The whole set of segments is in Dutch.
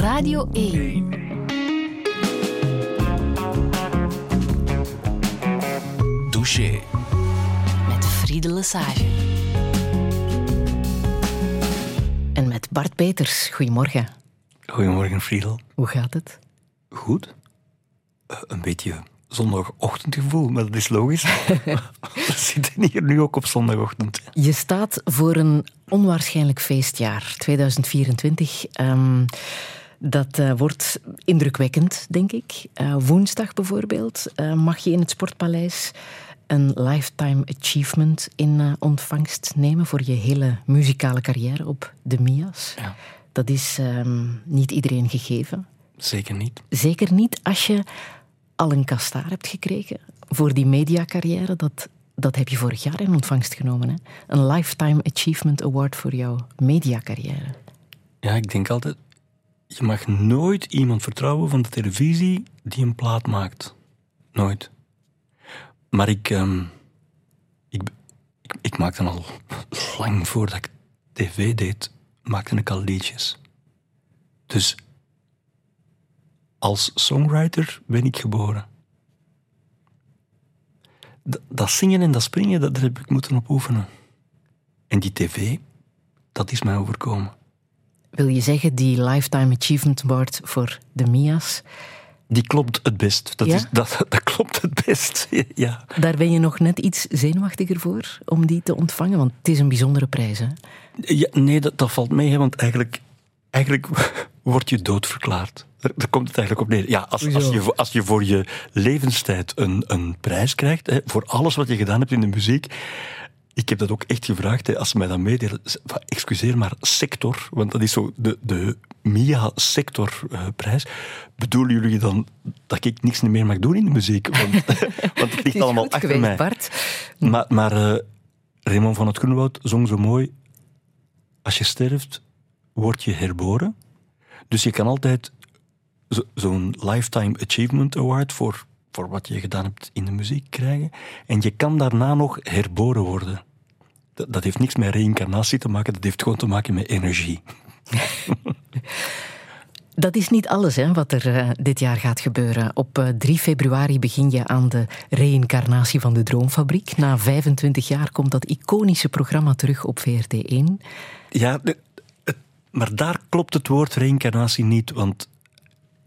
Radio 1. Douché. Met Friede Lesage. En met Bart Peters. Goedemorgen. Goedemorgen, Friedel. Hoe gaat het? Goed. Eh, een beetje zondagochtendgevoel, maar dat is logisch. We zitten hier nu ook op zondagochtend. Je staat voor een onwaarschijnlijk feestjaar, 2024. Ehm, dat eh, wordt indrukwekkend, denk ik. Eh, woensdag bijvoorbeeld eh, mag je in het Sportpaleis een Lifetime Achievement in ontvangst nemen voor je hele muzikale carrière op de Mia's. Ja. Dat is ehm, niet iedereen gegeven. Zeker niet. Zeker niet als je al een kastaar hebt gekregen voor die mediacarrière. Dat, dat heb je vorig jaar in ontvangst genomen. Hè? Een Lifetime Achievement Award voor jouw mediacarrière. Ja, ik denk altijd, je mag nooit iemand vertrouwen van de televisie die een plaat maakt. Nooit. Maar ik, ehm, ik, ik, ik maakte al lang voordat ik tv deed, maakte ik al liedjes. Dus als songwriter ben ik geboren. Dat zingen en dat springen, dat, heb ik moeten op oefenen. En die tv, dat is mij overkomen. Wil je zeggen, die Lifetime Achievement Award voor de Mia's, Die klopt het best. Dat, Ja? is, dat, dat klopt het best. Ja. daar ben je nog net iets zenuwachtiger voor om die te ontvangen? Want het is een bijzondere prijs, hè? ja nee, dat, dat valt mee, hè, want eigenlijk, eigenlijk word je doodverklaard. Daar, daar komt het eigenlijk op neer. Ja, als, als, je, voor- als je voor je levenstijd een, een prijs krijgt, hè, voor alles wat je gedaan hebt in de muziek. Ik heb dat ook echt gevraagd, hè, als ze mij dat meedelen. Excuseer, maar sector, want dat is zo de, de MIA-sectorprijs. Bedoelen jullie dan dat ik niks meer mag doen in de muziek? Want, want het ligt allemaal achter geweest, mij. Bart. Maar, maar eh, Raymond van het Groenwoud zong zo mooi. Als je sterft, word je herboren. Dus je kan altijd zo- zo'n Lifetime Achievement Award voor, voor wat je gedaan hebt in de muziek krijgen. En je kan daarna nog herboren worden. Dat, dat heeft niks met reïncarnatie te maken, dat heeft gewoon te maken met energie. Dat is niet alles hè, wat er eh, dit jaar gaat gebeuren. Op eh, 3 februari begin je aan de reïncarnatie van de Droomfabriek. Na 25 jaar komt dat iconische programma terug op VRT1. Ja, maar daar klopt het woord reïncarnatie niet, want...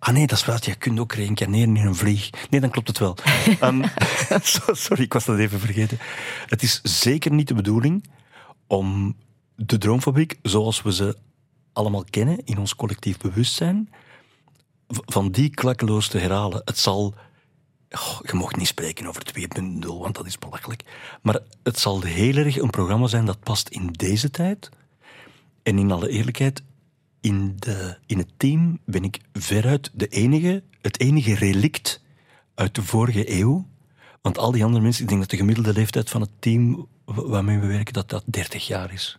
Ah nee, dat is wel, je kunt ook reïncarneren in een vlieg. Nee, dan klopt het wel. Ehm, so- sorry, ik was dat even vergeten. Het is zeker niet de bedoeling om de droomfabriek, zoals we ze allemaal kennen in ons collectief bewustzijn, van die klakkeloos te herhalen. Het zal... Je mocht niet spreken over 2.0, want dat is belachelijk. Maar het zal heel erg een programma zijn dat past in deze tijd. En in alle eerlijkheid, in, de, in het team ben ik veruit de enige, het enige relict uit de vorige eeuw. Want al die andere mensen, ik denk dat de gemiddelde leeftijd van het team wa- waarmee we werken, dat dat 30 jaar is.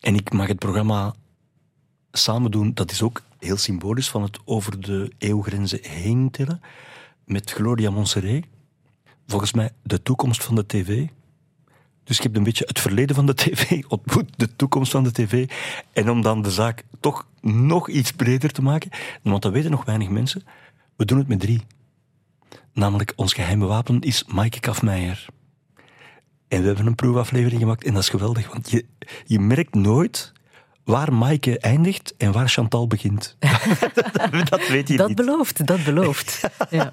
En ik mag het programma samen doen, dat is ook heel symbolisch, van het over de eeuwgrenzen heen tillen, met Gloria Montserrat. Volgens mij de toekomst van de tv. Dus ik heb een beetje het verleden van de tv ontmoet, de toekomst van de tv. En om dan de zaak toch nog iets breder te maken, want dat weten nog weinig mensen, we doen het met drie. Namelijk, ons geheime wapen is Maaike Kafmeijer. En we hebben een proefaflevering gemaakt en dat is geweldig, want je, je merkt nooit waar Maaike eindigt en waar Chantal begint. dat weet je Dat niet. belooft, dat belooft. ja.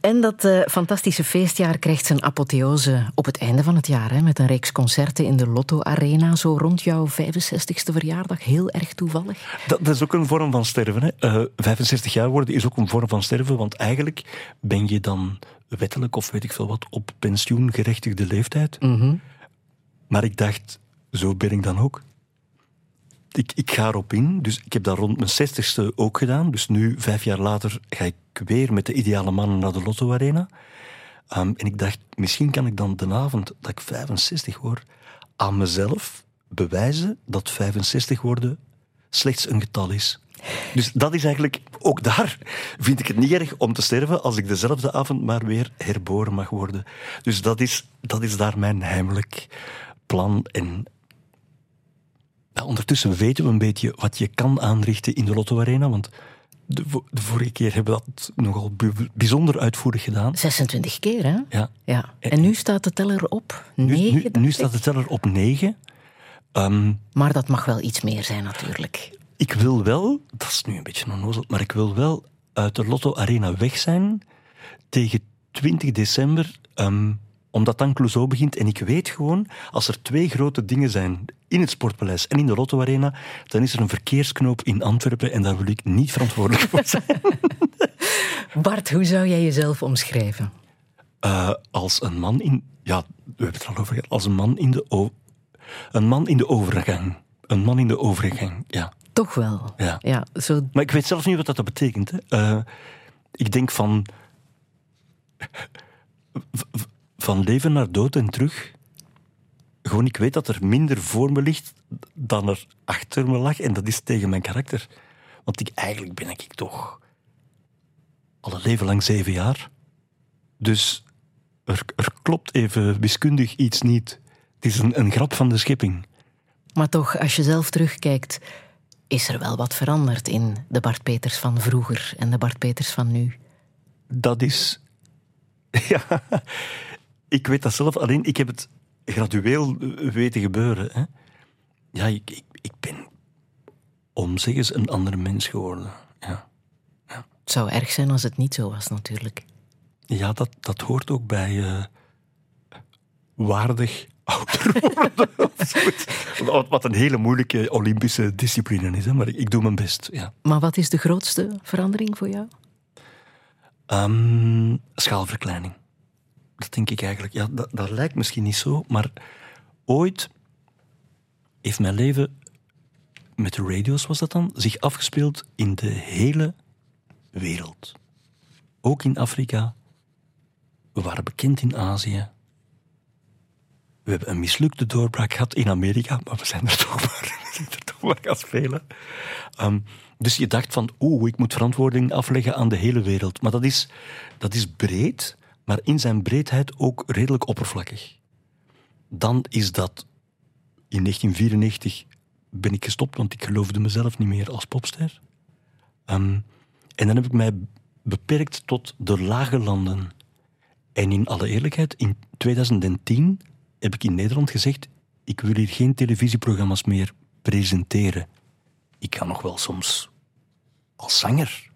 En dat eh, fantastische feestjaar krijgt zijn apotheose op het einde van het jaar. Hè, met een reeks concerten in de Lotto Arena, zo rond jouw 65ste verjaardag. Heel erg toevallig. Dat, dat is ook een vorm van sterven. Hè. Eh, 65 jaar worden is ook een vorm van sterven, want eigenlijk ben je dan wettelijk of weet ik veel wat op pensioengerechtigde leeftijd. Maar ik dacht, zo ben ik dan ook. Ik, ik ga erop in, dus ik heb dat rond mijn 60ste ook gedaan. Dus nu, vijf jaar later, ga ik weer met de ideale mannen naar de Lotto Arena. Ehm, en ik dacht, misschien kan ik dan de avond dat ik 65 word, aan mezelf bewijzen dat 65 worden slechts een getal is. Dus dat is eigenlijk, ook daar vind ik het niet erg om te sterven als ik dezelfde avond maar weer herboren mag worden. Dus dat is, dat is daar mijn heimelijk plan. En ondertussen weten we een beetje wat je kan aanrichten in de Lotto Arena. Want de, de vorige keer hebben we dat nogal bijzonder uitvoerig gedaan. 26 keer, hè? Ja. ja. En nu staat de teller op 9. Nu, nu, staat de teller op 9. Um, maar dat mag wel iets meer zijn, natuurlijk. Ik wil wel, dat is nu een beetje onnozel, maar ik wil wel uit de Lotto Arena weg zijn tegen 20 december. Um, omdat dan Clouseau begint. En ik weet gewoon, als er twee grote dingen zijn in het Sportpaleis en in de Lotto Arena, dan is er een verkeersknoop in Antwerpen en daar wil ik niet verantwoordelijk voor zijn. Bart, hoe zou jij jezelf omschrijven? Uh, als een man in... Ja, we hebben het al over gehad. Als een man in de, een man in de overgang. Een man in de overgang, ja. Toch wel. Ja. ja zo... Maar ik weet zelf niet wat dat betekent. Hè. Uh, ik denk van van leven naar dood en terug. Gewoon, ik weet dat er minder voor me ligt dan er achter me lag. En dat is tegen mijn karakter. Want ik, eigenlijk ben ik toch al een leven lang zeven jaar. Dus er, er klopt even wiskundig iets niet. Het is een, een grap van de schepping. Maar toch, als je zelf terugkijkt, is er wel wat veranderd in de Bart Peters van vroeger en de Bart Peters van nu. Dat is. Ja, ik weet dat zelf, alleen ik heb het gradueel weten gebeuren. Hè. Ja, ik, ik, ik ben om zeg eens een andere mens geworden. Ja. ja. Het zou erg zijn als het niet zo was, natuurlijk. Ja, dat, dat hoort ook bij uh, waardig ouder worden. Wat een hele moeilijke Olympische discipline is, hè? maar ik doe mijn best. Ja. Maar wat is de grootste verandering voor jou? Um, schaalverkleining. Dat denk ik eigenlijk. Ja, dat, dat lijkt misschien niet zo, maar ooit heeft mijn leven met de radio's was dat dan, zich afgespeeld in de hele wereld. Ook in Afrika. We waren bekend in Azië. We hebben een mislukte doorbraak gehad in Amerika, maar we zijn er toch maar, we zijn er toch maar gaan spelen. Um, dus je dacht van, oeh, ik moet verantwoording afleggen aan de hele wereld. Maar dat is, dat is breed maar in zijn breedheid ook redelijk oppervlakkig. Dan is dat in 1994 ben ik gestopt, want ik geloofde mezelf niet meer als popster. Um, en dan heb ik mij beperkt tot de lage landen. En in alle eerlijkheid, in 2010 heb ik in Nederland gezegd: ik wil hier geen televisieprogramma's meer presenteren. Ik kan nog wel soms als zanger.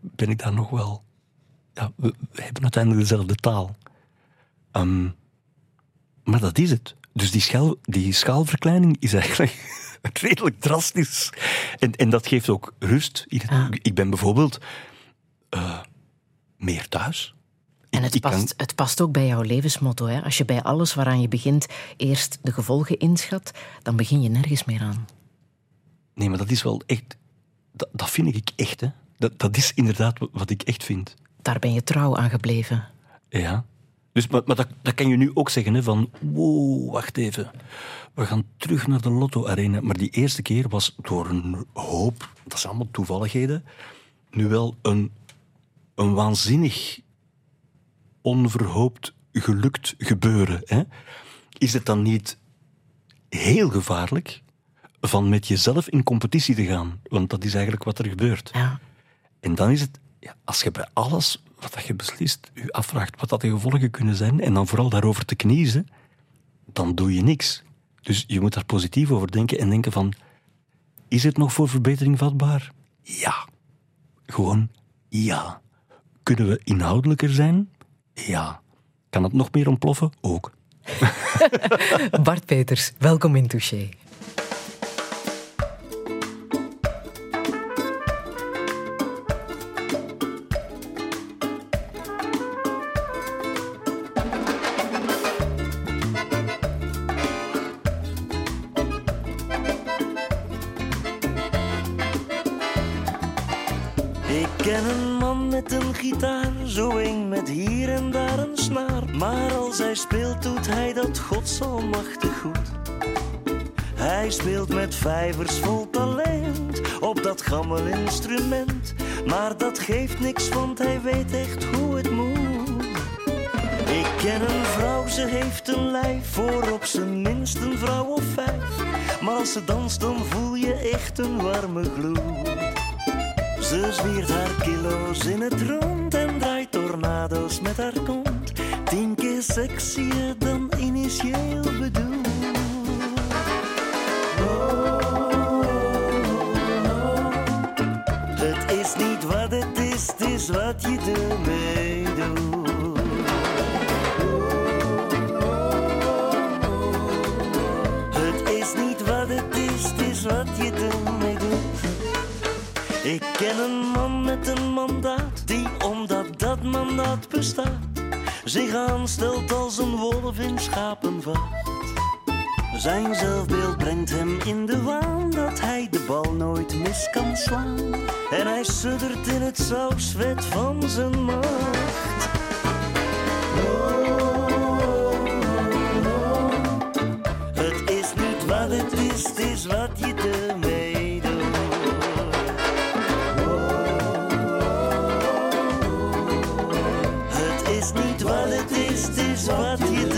Ben ik daar nog wel ja, we, hebben uiteindelijk dezelfde taal. Ehm, maar dat is het. Dus die, schaal, die schaalverkleining is eigenlijk redelijk drastisch. En, en dat geeft ook rust. Ik ben bijvoorbeeld uh, meer thuis. En het past, het past ook bij jouw levensmotto. Hè? Als je bij alles waaraan je begint eerst de gevolgen inschat, dan begin je nergens meer aan. Nee, maar dat is wel echt. Dat, dat vind ik echt. Hè? Dat, dat is inderdaad wat ik echt vind daar ben je trouw aan gebleven. Ja. Dus, maar, maar dat, dat kan je nu ook zeggen, hè, van wow, wacht even. We gaan terug naar de Lotto-arena. Maar die eerste keer was door een hoop, dat zijn allemaal toevalligheden, nu wel een, een waanzinnig onverhoopt gelukt gebeuren. Hè? Is het dan niet heel gevaarlijk van met jezelf in competitie te gaan? Want dat is eigenlijk wat er gebeurt. Ja. En dan is het ja, als je bij alles wat je beslist je afvraagt wat dat de gevolgen kunnen zijn en dan vooral daarover te kniezen, dan doe je niks. Dus je moet daar positief over denken en denken van, is het nog voor verbetering vatbaar? Ja. Gewoon ja. Kunnen we inhoudelijker zijn? Ja. Kan het nog meer ontploffen? Ook. Bart Peters, welkom in Touché. Op dat gammel instrument. Maar dat geeft niks, want hij weet echt hoe het moet. Ik ken een vrouw, ze heeft een lijf voor op zijn minst een vrouw of vijf. Maar als ze danst, dan voel je echt een warme gloed. Ze zwiert haar kilo's in het rond en draait tornado's met haar kont. Tien keer sexier dan initieel bedoeld. Het is wat je ermee doet. Het is niet wat het is, het is wat je ermee doet. Ik ken een man met een mandaat, die omdat dat mandaat bestaat, zich aanstelt als een wolf in schapenvacht. Zijn zelfbeeld brengt hem in de waan dat hij de bal nooit mis kan slaan. En hij suddert in het sausvet van zijn macht. Het is niet wat het is, is wat je ermee doet. Het is niet wat het is, het is wat je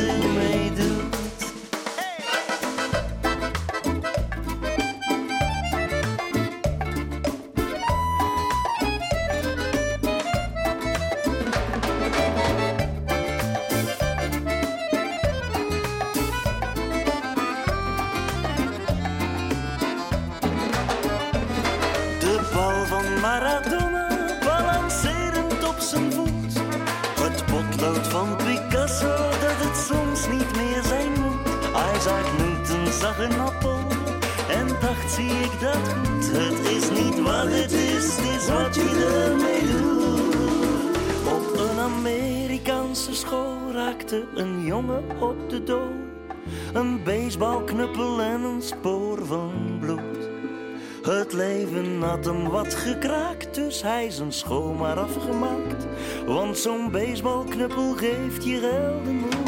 had hem wat gekraakt, dus hij zijn school maar afgemaakt. Want zo'n baseballknuppel geeft je helden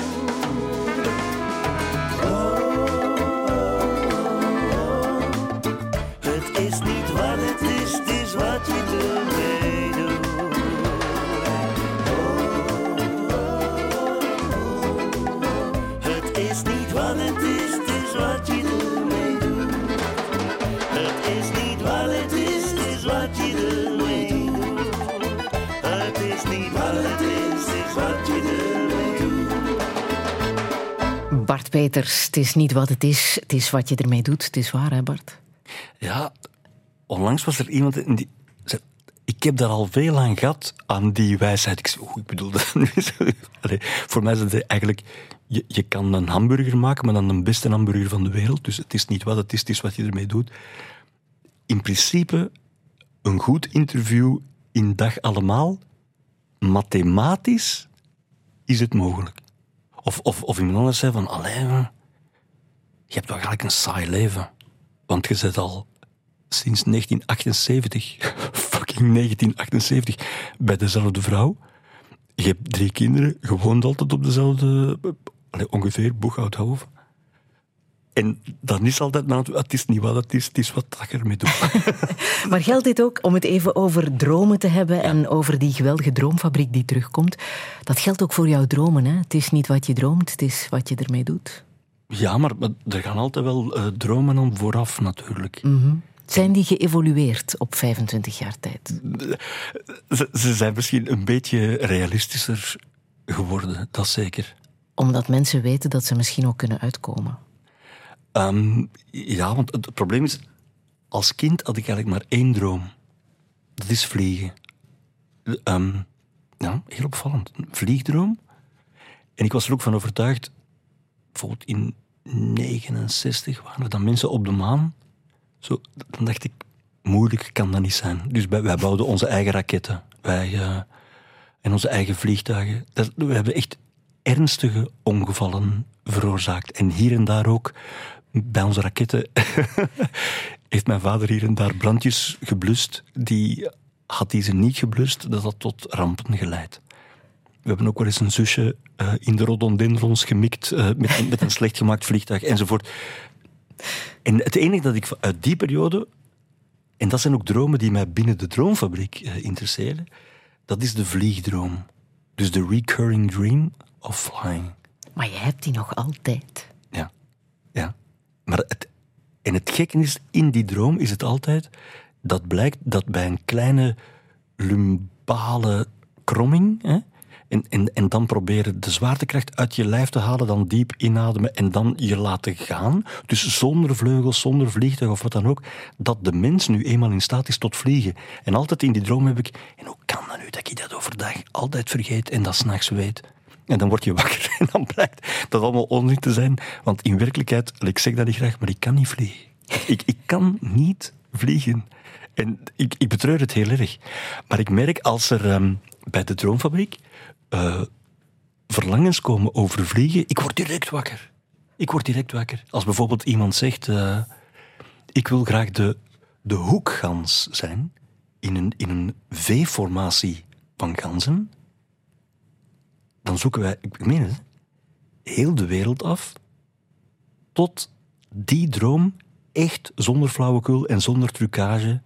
het is niet wat het is, het is wat je ermee doet. Het is waar, hè Bart? Ja, onlangs was er iemand die ik heb daar al veel aan gehad, aan die wijsheid. Ik zei, bedoel dat voor mij is het eigenlijk, je, je kan een hamburger maken, maar dan de beste hamburger van de wereld. Dus het is niet wat het is, het is wat je ermee doet. In principe, een goed interview in dag allemaal, mathematisch is het mogelijk. Of, of, of iemand zei van, allee, je hebt toch eigenlijk een saai leven. Want je zit al sinds 1978, fucking 1978, bij dezelfde vrouw. Je hebt drie kinderen, je woont altijd op dezelfde, allee, ongeveer, Boeghouthoven. En dan is altijd, nou, het is niet wat het is, het is wat je ermee doet. Maar geldt dit ook, om het even over dromen te hebben en over die geweldige droomfabriek die terugkomt, dat geldt ook voor jouw dromen. Hè? Het is niet wat je droomt, het is wat je ermee doet. Ja, maar, maar er gaan altijd wel eh, dromen aan vooraf, natuurlijk. Zijn die geëvolueerd op 25 jaar tijd? Ze, ze zijn misschien een beetje realistischer geworden, dat zeker. Omdat mensen weten dat ze misschien ook kunnen uitkomen. Ehm, ja, want het probleem is, als kind had ik eigenlijk maar één droom. Dat is vliegen. Ehm, ja, heel opvallend. Een vliegdroom. En ik was er ook van overtuigd, bijvoorbeeld in 69 waren er dan mensen op de maan. Zo, dan dacht ik, moeilijk kan dat niet zijn. Dus wij, bouwden onze eigen raketten. Wij, eh, en onze eigen vliegtuigen. Dat, we hebben echt ernstige ongevallen veroorzaakt. En hier en daar ook, bij onze raketten, heeft mijn vader hier en daar brandjes geblust. Die had hij ze niet geblust, dat had tot rampen geleid. We hebben ook wel eens een zusje eh, in de rhododendrons gemikt eh, met, een- met een slecht gemaakt vliegtuig enzovoort. En het enige dat ik uit die periode, en dat zijn ook dromen die mij binnen de droomfabriek eh, interesseren, dat is de vliegdroom. Dus de recurring dream, of flying. Maar je hebt die nog altijd. Maar het, het gekke is, in die droom is het altijd dat blijkt dat bij een kleine lumbale kromming, hè, en, en, en dan proberen de zwaartekracht uit je lijf te halen, dan diep inademen en dan je laten gaan. Dus zonder vleugels, zonder vliegtuig of wat dan ook, dat de mens nu eenmaal in staat is tot vliegen. En altijd in die droom heb ik, en hoe kan dat nu dat ik dat overdag altijd vergeet en dat s'nachts weet? En dan word je wakker en dan blijkt dat allemaal onzin te zijn. Want in werkelijkheid, ik zeg dat niet graag, maar ik kan niet vliegen. Ik, ik kan niet vliegen. En ik, ik betreur het heel erg. Maar ik merk als er ehm, bij de Droomfabriek uh, verlangens komen over vliegen, ik word direct wakker. Ik word direct wakker. Als bijvoorbeeld iemand zegt, uh, ik wil graag de, de hoekgans zijn, in een, in een V-formatie van ganzen, dan zoeken wij, ik meen het, heel de wereld af tot die droom echt zonder flauwekul en zonder trucage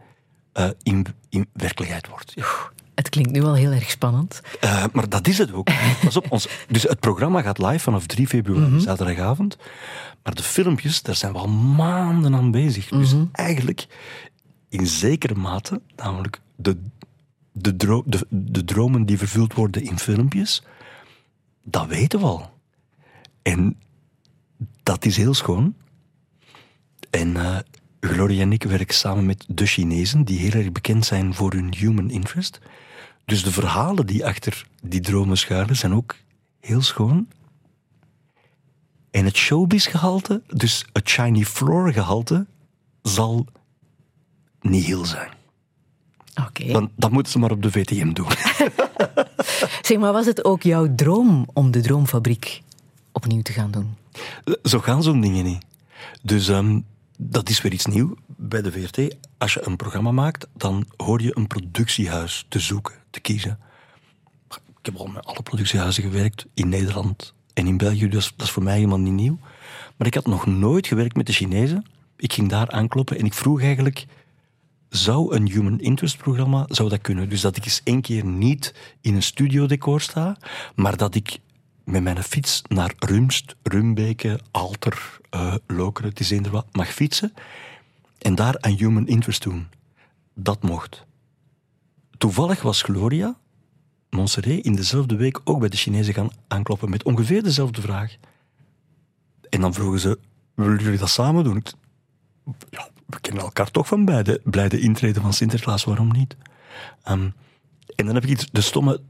uh, in, in werkelijkheid wordt. Ja. Het klinkt nu al heel erg spannend. Uh, maar dat is het ook. Pas op, ons, dus het programma gaat live vanaf 3 februari, mm -hmm. zaterdagavond. Maar de filmpjes, daar zijn we al maanden aan bezig. Dus mm -hmm. eigenlijk, in zekere mate, namelijk de, de, dro de, de dromen die vervuld worden in filmpjes, dat weten we al. En dat is heel schoon. En uh, Gloria en ik werken samen met de Chinezen, die heel erg bekend zijn voor hun human interest. Dus de verhalen die achter die dromen schuilen zijn ook heel schoon. En het showbiz-gehalte, dus het shiny floor-gehalte, zal niet heel zijn. Okay. Dan, dan moeten ze maar op de VTM doen. zeg maar, was het ook jouw droom om de Droomfabriek opnieuw te gaan doen? Zo gaan zo'n dingen niet. Dus um, dat is weer iets nieuws bij de VRT. Als je een programma maakt, dan hoor je een productiehuis te zoeken, te kiezen. Ik heb al met alle productiehuizen gewerkt, in Nederland en in België, dus dat is voor mij helemaal niet nieuw. Maar ik had nog nooit gewerkt met de Chinezen. Ik ging daar aankloppen en ik vroeg eigenlijk... Zou een human interest programma zou dat kunnen? Dus dat ik eens één keer niet in een studiodecor sta, maar dat ik met mijn fiets naar Rumst, Rumbeke, Alter, uh, Lokeren, het is eender wat, mag fietsen en daar een human interest doen. Dat mocht. Toevallig was Gloria Montserrat in dezelfde week ook bij de Chinezen gaan aankloppen met ongeveer dezelfde vraag. En dan vroegen ze, willen jullie dat samen doen? Ja, we kennen elkaar toch van bij de blijde intreden van Sinterklaas, waarom niet? Um, en dan heb ik iets, de stomme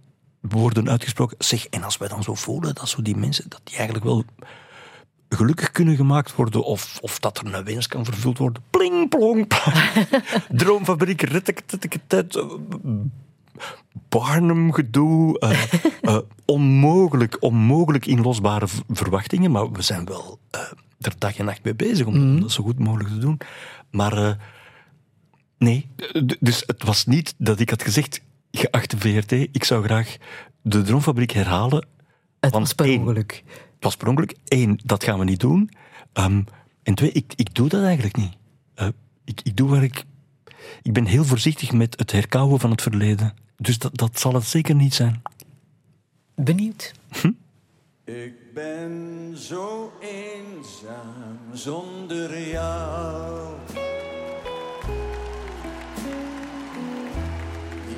woorden uitgesproken. Zeg, en als wij dan zo voelen dat zo die mensen, dat die eigenlijk wel gelukkig kunnen gemaakt worden of, of dat er een wens kan vervuld worden. Pling, plong, Droomfabriek, rittekettekettet, Barnum gedoe, uh, uh, onmogelijk, onmogelijk inlosbare verwachtingen, maar we zijn wel uh, er dag en nacht mee bezig om, mm. om dat zo goed mogelijk te doen. Maar nee, dus het was niet dat ik had gezegd, geachte VRT, ik zou graag de Droomfabriek herhalen. Het was per ongeluk. Het was per ongeluk. Eén, dat gaan we niet doen. Um, en twee, ik, ik doe dat eigenlijk niet. Uh, ik, ik doe waar ik... Ik ben heel voorzichtig met het herkauwen van het verleden. Dus dat, dat zal het zeker niet zijn. Benieuwd. Hm? Ik ben zo eenzaam zonder jou.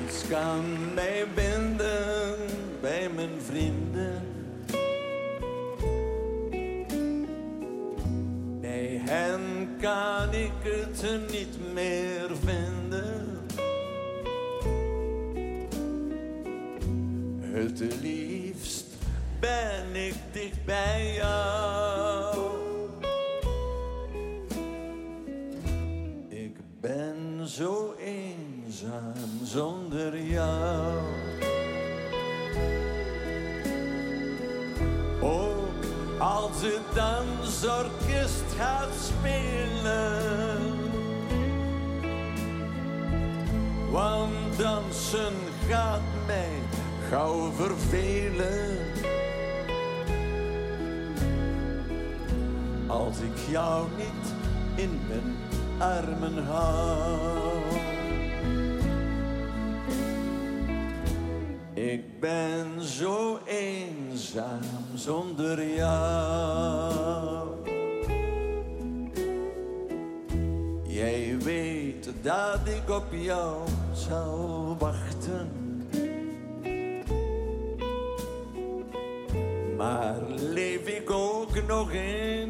Iets kan mij binden bij mijn vrienden. Bij hen kan ik het niet meer vinden. Het ben ik dicht bij jou. Ik ben zo eenzaam zonder jou. Ook als het dansorkest gaat spelen. Want dansen gaat mij gauw vervelen. Als ik jou niet in mijn armen hou. Ik ben zo eenzaam zonder jou. Jij weet dat ik op jou zal wachten. Maar leef ik ook nog in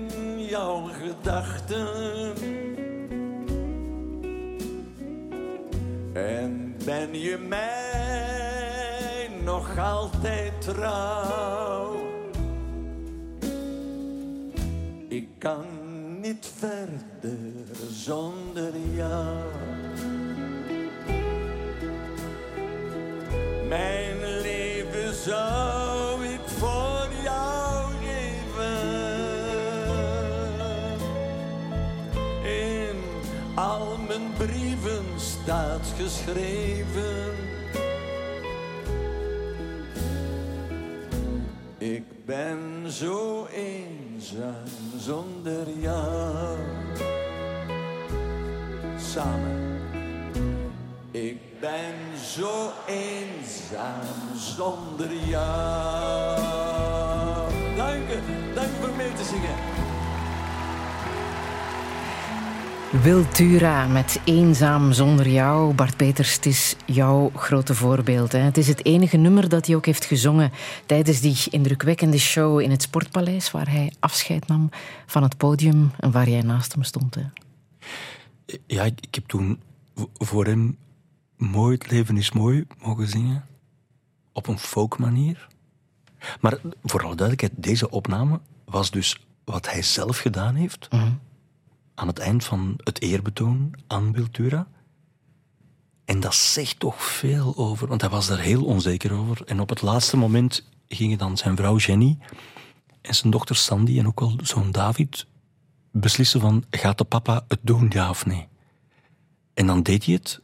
jouw gedachten? En ben je mij nog altijd trouw? Ik kan niet verder zonder jou. Geschreven. Ik ben zo eenzaam zonder jou. Samen. Ik ben zo eenzaam zonder jou. Dank je, dank je voor mee te zingen. Wiltura met Eenzaam zonder jou. Bart Peters, het is jouw grote voorbeeld. Hè? Het is het enige nummer dat hij ook heeft gezongen tijdens die indrukwekkende show in het Sportpaleis, waar hij afscheid nam van het podium en waar jij naast hem stond. Hè? Ja, ik, ik heb toen voor hem Mooi, het leven is mooi mogen zingen. Op een folk manier. Maar voor alle duidelijkheid, deze opname was dus wat hij zelf gedaan heeft. Aan het eind van het eerbetoon aan Wiltura. En dat zegt toch veel over, want hij was daar heel onzeker over. En op het laatste moment gingen dan zijn vrouw Jenny en zijn dochter Sandy en ook wel zoon David beslissen van, gaat de papa het doen, ja of nee? En dan deed hij het.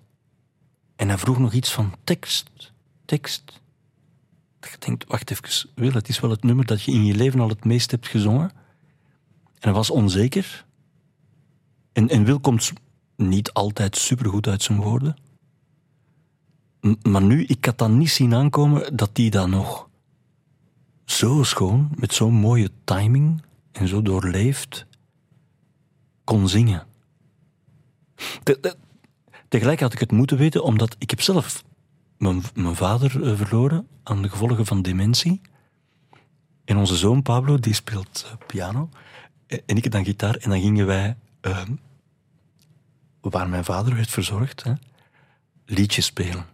En hij vroeg nog iets van tekst, tekst. Dat je denkt, wacht even, Wil, het is wel het nummer dat je in je leven al het meest hebt gezongen. En hij was onzeker. En, en Wil komt niet altijd supergoed uit zijn woorden. Maar nu, ik had dat niet zien aankomen dat hij dat nog zo schoon, met zo'n mooie timing en zo doorleefd, kon zingen. Te- te- tegelijk had ik het moeten weten, omdat ik heb zelf mijn, mijn vader eh, verloren aan de gevolgen van dementie. En onze zoon Pablo, die speelt eh, piano. Eh, En ik dan gitaar. En dan gingen wij, ehm, waar mijn vader werd verzorgd, hè, liedjes spelen.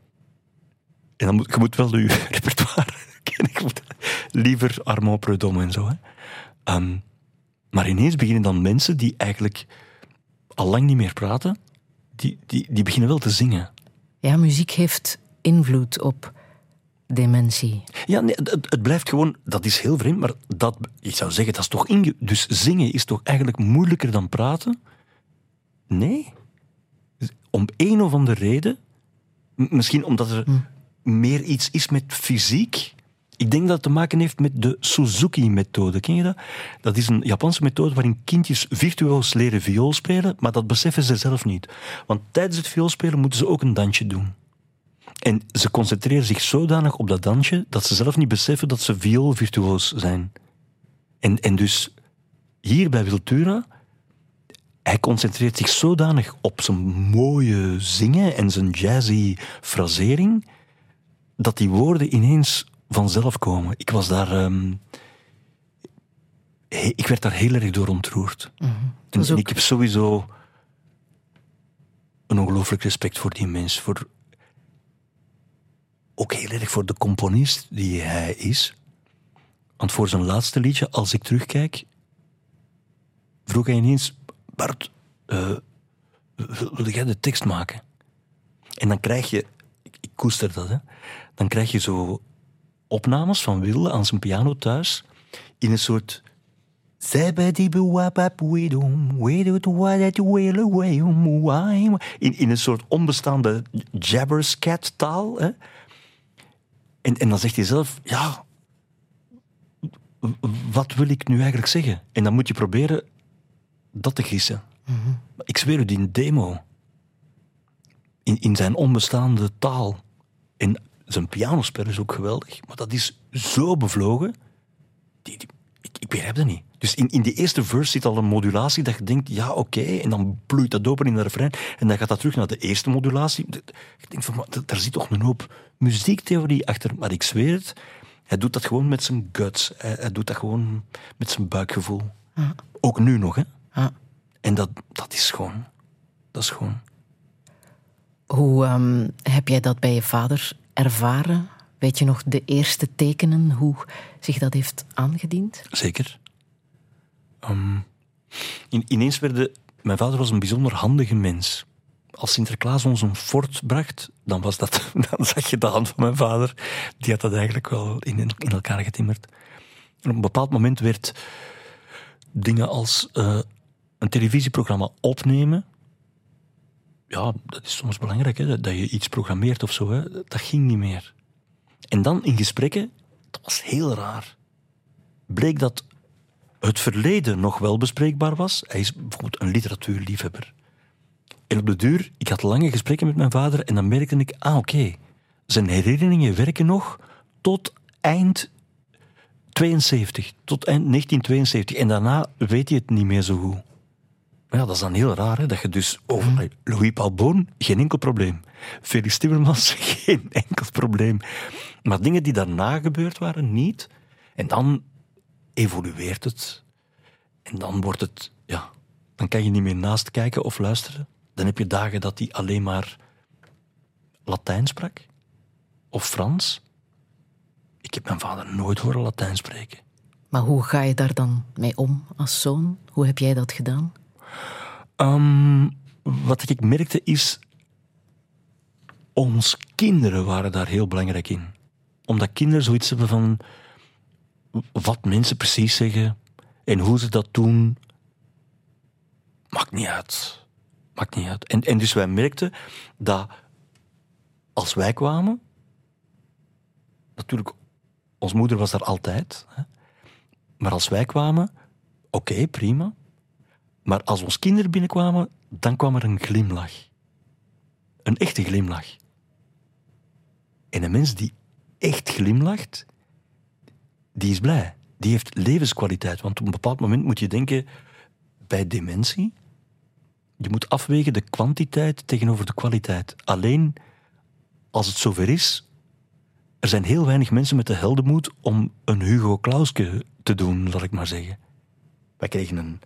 En dan moet, je moet wel je repertoire kennen. Liever Armand Prudhomme en zo. Hè. Ehm, maar ineens beginnen dan mensen die eigenlijk al lang niet meer praten, die, die, die beginnen wel te zingen. Ja, muziek heeft invloed op dementie. Ja, nee, het, het blijft gewoon, dat is heel vreemd, maar dat, ik zou zeggen, dat is toch inge... Dus zingen is toch eigenlijk moeilijker dan praten? Nee. Om een of andere reden, misschien omdat er meer iets is met fysiek. Ik denk dat het te maken heeft met de Suzuki-methode. Ken je dat? Dat is een Japanse methode waarin kindjes virtuoos leren viool spelen, maar dat beseffen ze zelf niet. Want tijdens het vioolspelen moeten ze ook een dansje doen. En ze concentreren zich zodanig op dat dansje dat ze zelf niet beseffen dat ze vioolvirtuoos zijn. En, en dus hier bij Wiltura, hij concentreert zich zodanig op zijn mooie zingen en zijn jazzy frasering, dat die woorden ineens vanzelf komen. Ik was daar. ehm, he- ik werd daar heel erg door ontroerd. En ook- ik heb sowieso een ongelooflijk respect voor die mens. Voor, ook heel erg voor de componist die hij is. Want voor zijn laatste liedje, als ik terugkijk, vroeg hij ineens: Bart, eh, wil jij de tekst maken? En dan krijg je, ik, koester dat, hè, dan krijg je zo opnames van Wille aan zijn piano thuis in een soort. In, in een soort onbestaande jabberscat taal. Hè? En, en dan zegt hij zelf, ja, wat wil ik nu eigenlijk zeggen? En dan moet je proberen dat te gissen. Ik zweer u, die demo, in, in zijn onbestaande taal, en zijn pianospel is ook geweldig, maar dat is zo bevlogen, die, die- ik, ik begrijp dat niet. Dus in, in die eerste verse zit al een modulatie dat je denkt, ja, oké, en dan bloeit dat open in de refrein, en dan gaat dat terug naar de eerste modulatie. Ik denk van, maar, daar zit toch een hoop muziektheorie achter, maar ik zweer het, hij doet dat gewoon met zijn guts. Hij, hij doet dat gewoon met zijn buikgevoel. Ook nu nog, hè. Ja. En dat, dat is gewoon, dat is gewoon... Hoe ehm, heb jij dat bij je vader ervaren? Weet je nog de eerste tekenen, hoe zich dat heeft aangediend? Zeker. Ehm, in, ineens werden... Mijn vader was een bijzonder handige mens. Als Sinterklaas ons een fort bracht, dan, was dat, dan zag je de hand van mijn vader. Die had dat eigenlijk wel in, in elkaar getimmerd. En op een bepaald moment werd dingen als eh, een televisieprogramma opnemen. Ja, dat is soms belangrijk, hè, dat, je iets programmeert of zo. Hè. Dat ging niet meer. En dan in gesprekken, dat was heel raar bleek dat het verleden nog wel bespreekbaar was. Hij is bijvoorbeeld een literatuurliefhebber. En op de duur, ik had lange gesprekken met mijn vader en dan merkte ik, ah oké, zijn herinneringen werken nog tot eind 72, tot eind 1972. En daarna weet hij het niet meer zo goed. Maar ja, dat is dan heel raar, hè, dat je dus over Louis Paul Boon, geen enkel probleem. Felix Timmermans, geen enkel probleem. Maar dingen die daarna gebeurd waren, niet. En dan evolueert het. En dan wordt het, ja, dan kan je niet meer naast kijken of luisteren. Dan heb je dagen dat hij alleen maar Latijn sprak. Of Frans. Ik heb mijn vader nooit horen Latijn spreken. Maar hoe ga je daar dan mee om als zoon? Hoe heb jij dat gedaan? Ehm, wat ik merkte is. Ons kinderen waren daar heel belangrijk in. Omdat kinderen zoiets hebben van. Wat mensen precies zeggen en hoe ze dat doen. Maakt niet uit. Maakt niet uit. En, dus wij merkten dat. Als wij kwamen. Natuurlijk, onze moeder was daar altijd. Hè, maar als wij kwamen. Oké, prima. Maar als ons kinderen binnenkwamen, dan kwam er een glimlach. Een echte glimlach. En een mens die echt glimlacht, die is blij. Die heeft levenskwaliteit. Want op een bepaald moment moet je denken, bij dementie, je moet afwegen de kwantiteit tegenover de kwaliteit. Alleen als het zover is, er zijn heel weinig mensen met de heldenmoed om een Hugo Clauske te doen, laat ik maar zeggen. Wij kregen een,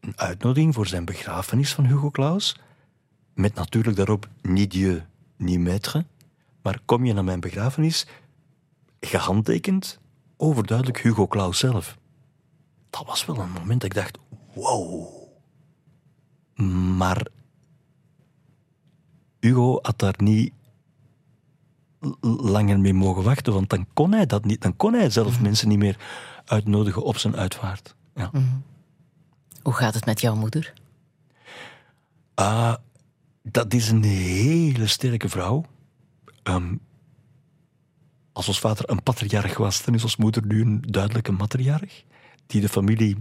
een uitnodiging voor zijn begrafenis van Hugo Claus. Met natuurlijk daarop niet Dieu, niet maître. Maar kom je naar mijn begrafenis, gehandtekend, overduidelijk Hugo Claus zelf. Dat was wel een moment dat ik dacht, wow. Maar Hugo had daar niet langer mee mogen wachten, want dan kon hij dat niet. Dan kon hij zelf mensen niet meer uitnodigen op zijn uitvaart. Ja. Hoe gaat het met jouw moeder? Ah, dat is een hele sterke vrouw. Ehm, als ons vader een patriarch was, dan is ons moeder nu een duidelijke matriarch. Die de familie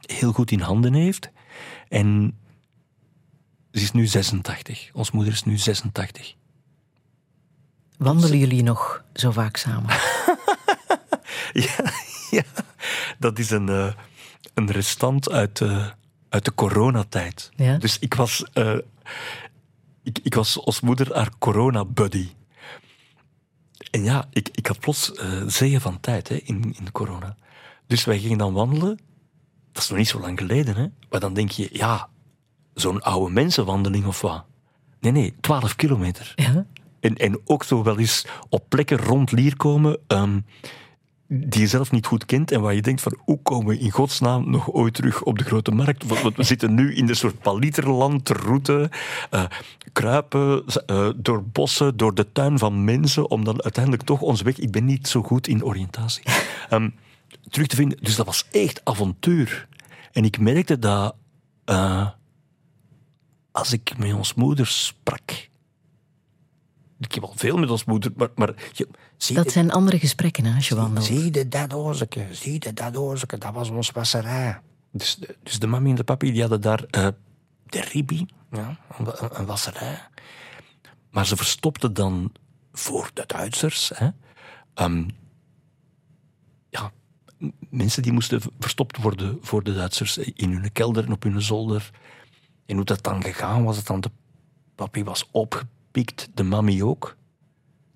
heel goed in handen heeft. En ze is nu 86. Ons moeder is nu 86. Wandelen jullie nog zo vaak samen? Ja, ja. dat is een, eh, een restant uit, de uit de coronatijd. Ja? Dus ik was, eh, ik, ik was als moeder haar corona-buddy. En ja, ik, ik had plots zeeën van tijd hè, in, in de corona. Dus wij gingen dan wandelen. Dat is nog niet zo lang geleden, hè. Maar dan denk je, ja, zo'n oude mensenwandeling of wat? Nee, nee, 12 kilometer. Ja? En, en ook zo wel eens op plekken rond Lier komen ehm, die je zelf niet goed kent en waar je denkt van hoe komen we in godsnaam nog ooit terug op de grote markt? Want we zitten nu in de soort paliterlandroute, eh kruipen eh, door bossen, door de tuin van mensen, om dan uiteindelijk toch onze weg... Ik ben niet zo goed in oriëntatie. ehm, terug te vinden. Dus dat was echt avontuur. En ik merkte dat eh, als ik met ons moeder sprak... Ik heb al veel met ons moeder, maar... maar je, zie Dat zijn andere gesprekken hè, als je wandelt. Zie je dat zie je dat dat was ons wasserij. Dus, de- dus de mami en de papi die hadden daar eh, de ribi, ja, een, een wasserij. Maar ze verstopten dan voor de Duitsers hè, ehm, ja, mensen die moesten verstopt worden voor de Duitsers in hun kelder en op hun zolder. En hoe dat dan gegaan was, dat dan de papi was opgepikt, de mami ook.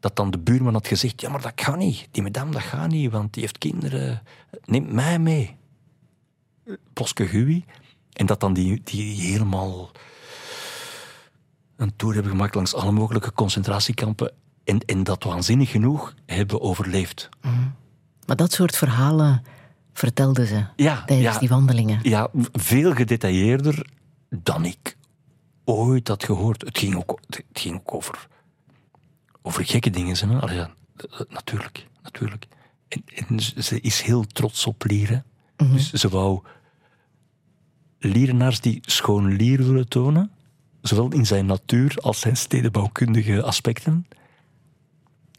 Dat dan de buurman had gezegd, ja, maar dat gaat niet. Die madame, dat gaat niet, want die heeft kinderen. Neem mij mee. Poske Hui. En dat dan die, die helemaal een tour hebben gemaakt langs alle mogelijke concentratiekampen. En, en dat waanzinnig genoeg hebben overleefd. Maar dat soort verhalen vertelden ze Ja, tijdens ja. die wandelingen. Ja, veel gedetailleerder dan ik ooit had gehoord. Het ging ook, het ging ook over, over gekke dingen. Hè? Allee, ja, natuurlijk, natuurlijk. En, en ze- is heel trots op lieren. Dus ze wou lierenaars die schoon lier willen tonen, zowel in zijn natuur als zijn stedenbouwkundige aspecten.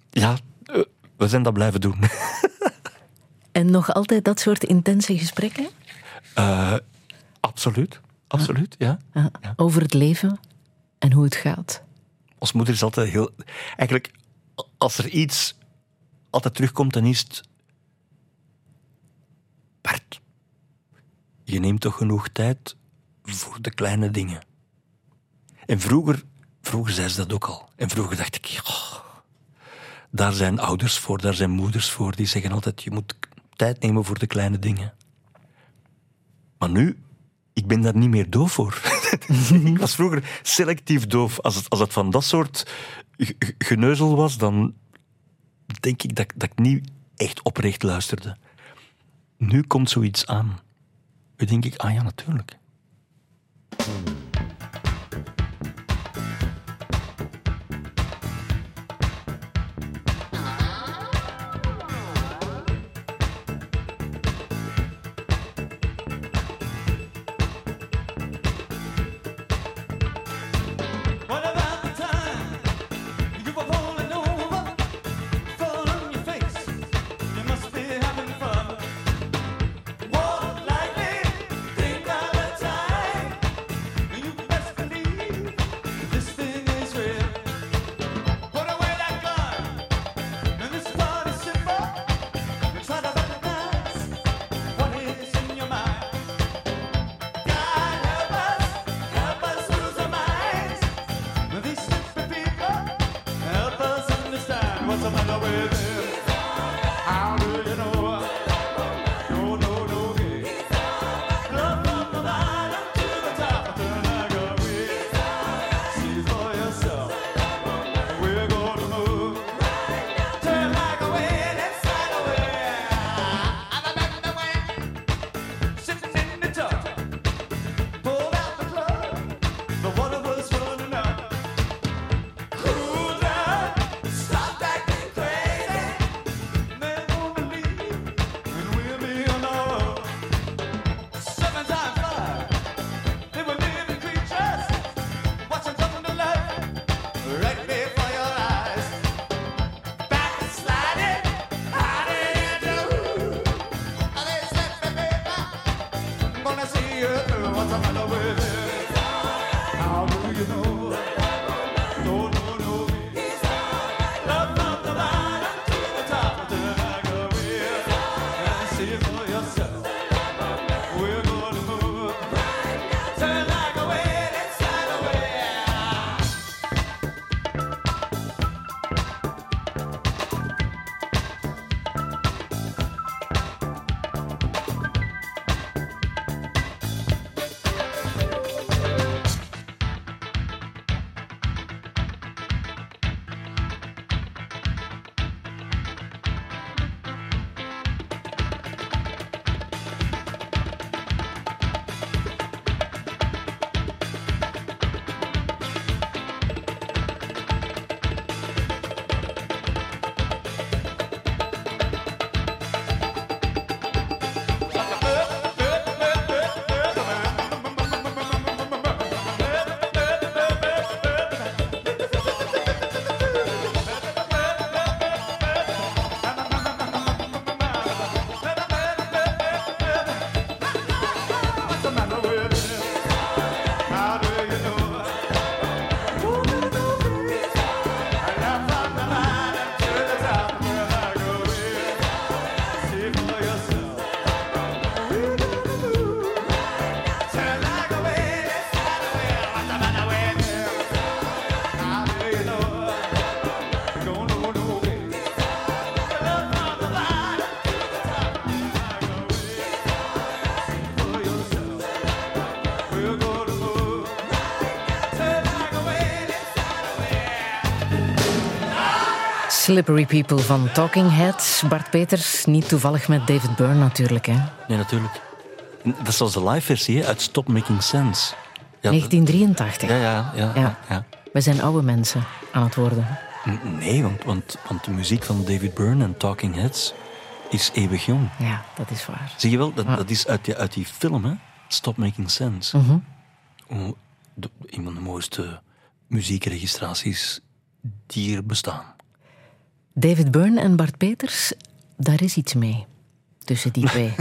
Ja, eh, we zijn dat blijven doen. En nog altijd dat soort intense gesprekken Eh, absoluut, absoluut, ja. Ja, over het leven en hoe het gaat. Ons moeder is altijd heel. Eigenlijk, als er iets altijd terugkomt, dan is het. Bart, je neemt toch genoeg tijd voor de kleine dingen. En vroeger, vroeger zei ze dat ook al. En vroeger dacht ik, "Goh, daar zijn ouders voor, daar zijn moeders voor, die zeggen altijd, je moet tijd nemen voor de kleine dingen. Maar nu, ik ben daar niet meer doof voor. ik was vroeger selectief doof. Als het, als het van dat soort geneuzel was, dan denk ik dat, dat ik niet echt oprecht luisterde. Nu komt zoiets aan. Nu denk ik, ah ja, natuurlijk. living. Slippery People van Talking Heads. Bart Peters, niet toevallig met David Byrne natuurlijk. Hè? Nee, natuurlijk. Dat is zoals de live versie uit Stop Making Sense. Ja, 1983. Ja, ja, ja, ja. ja. We zijn oude mensen aan het worden. Nee, want, want, want de muziek van David Byrne en Talking Heads is eeuwig jong. Ja, dat is waar. Zie je wel, dat, dat is uit die, uit die film, hè? Stop Making Sense. Mm -hmm. een van de mooiste muziekregistraties die er bestaan. David Byrne en Bart Peters, daar is iets mee. Tussen die twee.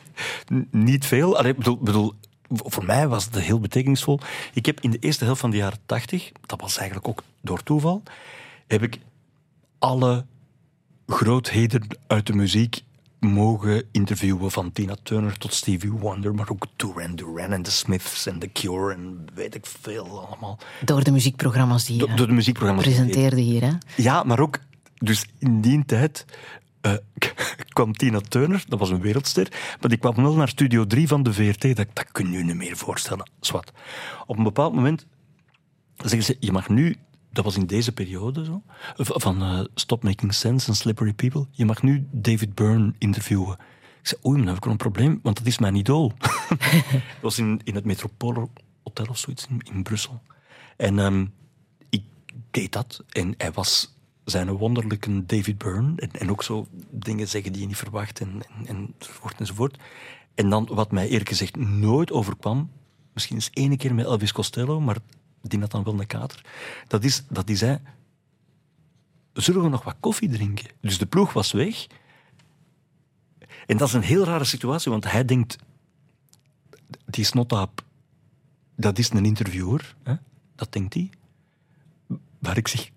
Niet veel. Allee, bedoel, bedoel, voor mij was het heel betekenisvol. Ik heb in de eerste helft van de jaren tachtig, dat was eigenlijk ook door toeval, heb ik alle grootheden uit de muziek mogen interviewen. Van Tina Turner tot Stevie Wonder, maar ook Duran Duran en The Smiths en The Cure en weet ik veel allemaal. Door de muziekprogramma's die je door de muziekprogramma's presenteerde hier, hè? Ja, maar ook, dus in die tijd uh, kwam Tina Turner, dat was een wereldster, maar die kwam wel naar Studio 3 van de VRT. Dat, dat kun je niet meer voorstellen. Zwat. Op een bepaald moment zeggen ze, je mag nu dat was in deze periode zo, van uh, Stop Making Sense en Slippery People. Je mag nu David Byrne interviewen. Ik zei, oei, dan heb ik een probleem, want dat is mijn idool. dat was in, het Metropole Hotel of zoiets in, Brussel. En um, ik deed dat en hij was zijn wonderlijke David Byrne. En, en, ook zo dingen zeggen die je niet verwacht en, en, enzovoort enzovoort. En dan, wat mij eerlijk gezegd nooit overkwam, misschien eens één keer met Elvis Costello, maar die had dan wel een kater. Dat is, dat die zei, zullen we nog wat koffie drinken? Dus de ploeg was weg. En dat is een heel rare situatie, want hij denkt, die snotaap, dat is een interviewer. Hè? Dat denkt hij. Waar ik zeg,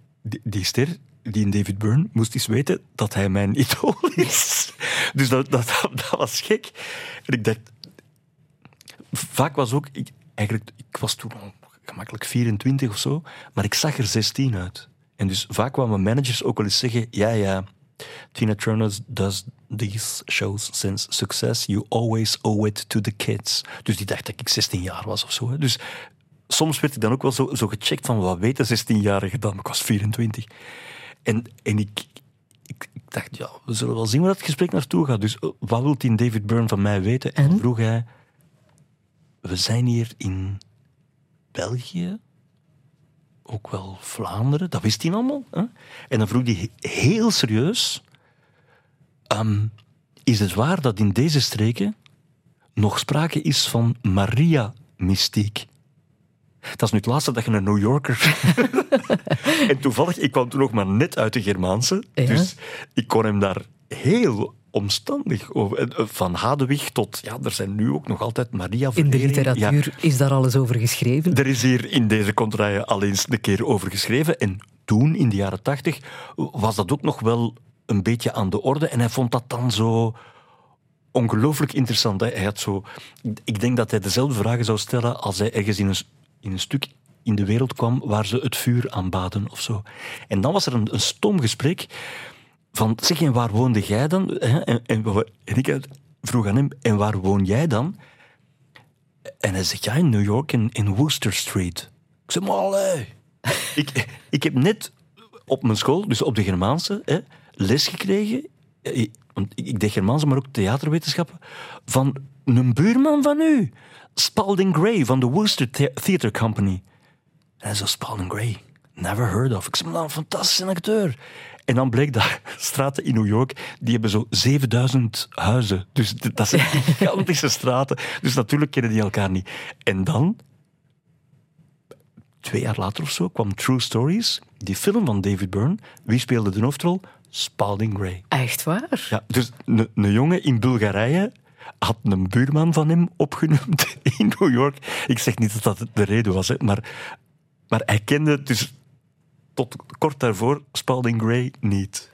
die ster, die David Byrne, moest eens weten dat hij mijn idool is. dus dat, dat, dat, was gek. En ik dacht, vaak was ook, ik, eigenlijk, ik was toen gemakkelijk 24 of zo, maar ik zag er 16 uit. En dus vaak kwamen managers ook wel eens zeggen: Ja, ja, Tina Turner does these shows since success. You always owe it to the kids. Dus die dacht dat ik 16 jaar was of zo. Dus soms werd ik dan ook wel zo, zo gecheckt van wat weten 16-jarigen dan? Ik was 24. En, en ik, ik, ik, dacht, ja, we zullen wel zien waar het gesprek naartoe gaat. Dus wat wil die David Byrne van mij weten? En, en vroeg hij, we zijn hier in België, ook wel Vlaanderen, dat wist hij allemaal. Hè? En dan vroeg hij heel serieus: um, Is het waar dat in deze streken nog sprake is van Maria-mystiek? Dat is nu het laatste dat je een New Yorker. en toevallig, ik kwam toen nog maar net uit de Germaanse. Dus ik kon hem daar heel omstandig. Eh, van Hadewig tot, ja, er zijn nu ook nog altijd Maria In de literatuur is daar alles over geschreven? Er is hier in deze contraille al eens een keer over geschreven. En toen, in de jaren tachtig, was dat ook nog wel een beetje aan de orde. En hij vond dat dan zo ongelooflijk interessant. Hij had zo, ik denk dat hij dezelfde vragen zou stellen als hij ergens in een, in een stuk in de wereld kwam waar ze het vuur aanbaden of zo. En dan was er een, een stom gesprek van, zeg, en waar woonde jij dan? En, en, en ik vroeg aan hem, en waar woon jij dan? En hij zegt, ja, in New York, in, in Wooster Street. Ik zeg, maar allee. ik, ik heb net op mijn school, dus op de Germaanse, hè, les gekregen. Eh, want ik deed Germaanse, maar ook theaterwetenschappen. Van een buurman van u. Spalding Gray van de Wooster Theatre Company. En hij zei, Spalding Gray, never heard of. Ik zei, een fantastische acteur. En dan bleek dat straten in New York, die hebben zo 7000 huizen. Dus dat zijn gigantische straten. Dus natuurlijk kennen die elkaar niet. En dan, twee jaar later of zo, kwam True Stories, die film van David Byrne. Wie speelde de hoofdrol? Spalding Gray. Echt waar? Ja, dus een jongen in Bulgarije had een buurman van hem opgenoemd in New York. Ik zeg niet dat dat de reden was, maar, maar hij kende dus tot kort daarvoor Spalding Gray niet.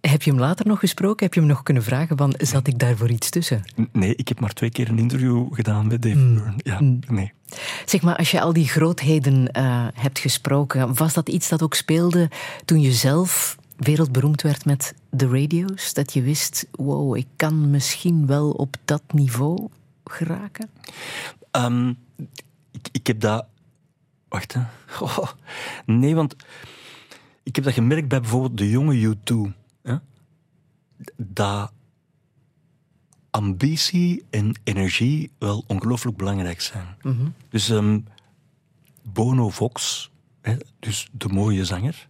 Heb je hem later nog gesproken? Heb je hem nog kunnen vragen van, zat ik daar voor iets tussen? Nee, ik heb maar twee keer een interview gedaan met Dave mm. Byrne. Ja, mm. nee. Zeg maar, als je al die grootheden uh, hebt gesproken, was dat iets dat ook speelde toen je zelf wereldberoemd werd met de radio's? Dat je wist, wow, ik kan misschien wel op dat niveau geraken? Um, ik, ik heb dat Wacht, hè. Oh, nee, want ik heb dat gemerkt bij bijvoorbeeld de jonge U2. Hè? Dat ambitie en energie wel ongelooflijk belangrijk zijn. Dus ehm, Bono Vox, hè, dus de mooie zanger.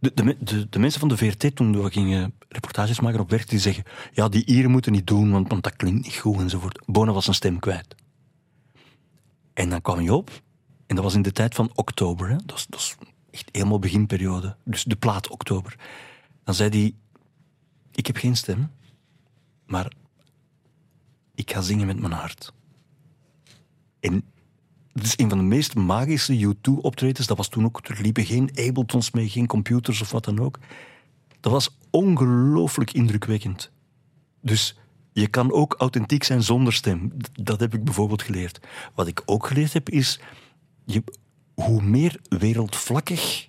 De, de, de, mensen van de VRT, toen we gingen reportages maken op werk, die zeggen, ja, die Ieren moeten niet doen, want, want dat klinkt niet goed enzovoort. Bono was zijn stem kwijt. En dan kwam je op, en dat was in de tijd van oktober, dat is echt helemaal beginperiode, dus de plaat oktober. Dan zei hij, ik heb geen stem, maar ik ga zingen met mijn hart. En het is een van de meest magische U2-optredens. Dat was toen ook, er liepen geen Abletons mee, geen computers of wat dan ook. Dat was ongelooflijk indrukwekkend. Dus je kan ook authentiek zijn zonder stem. Dat heb ik bijvoorbeeld geleerd. Wat ik ook geleerd heb is, je, hoe meer wereldvlakkig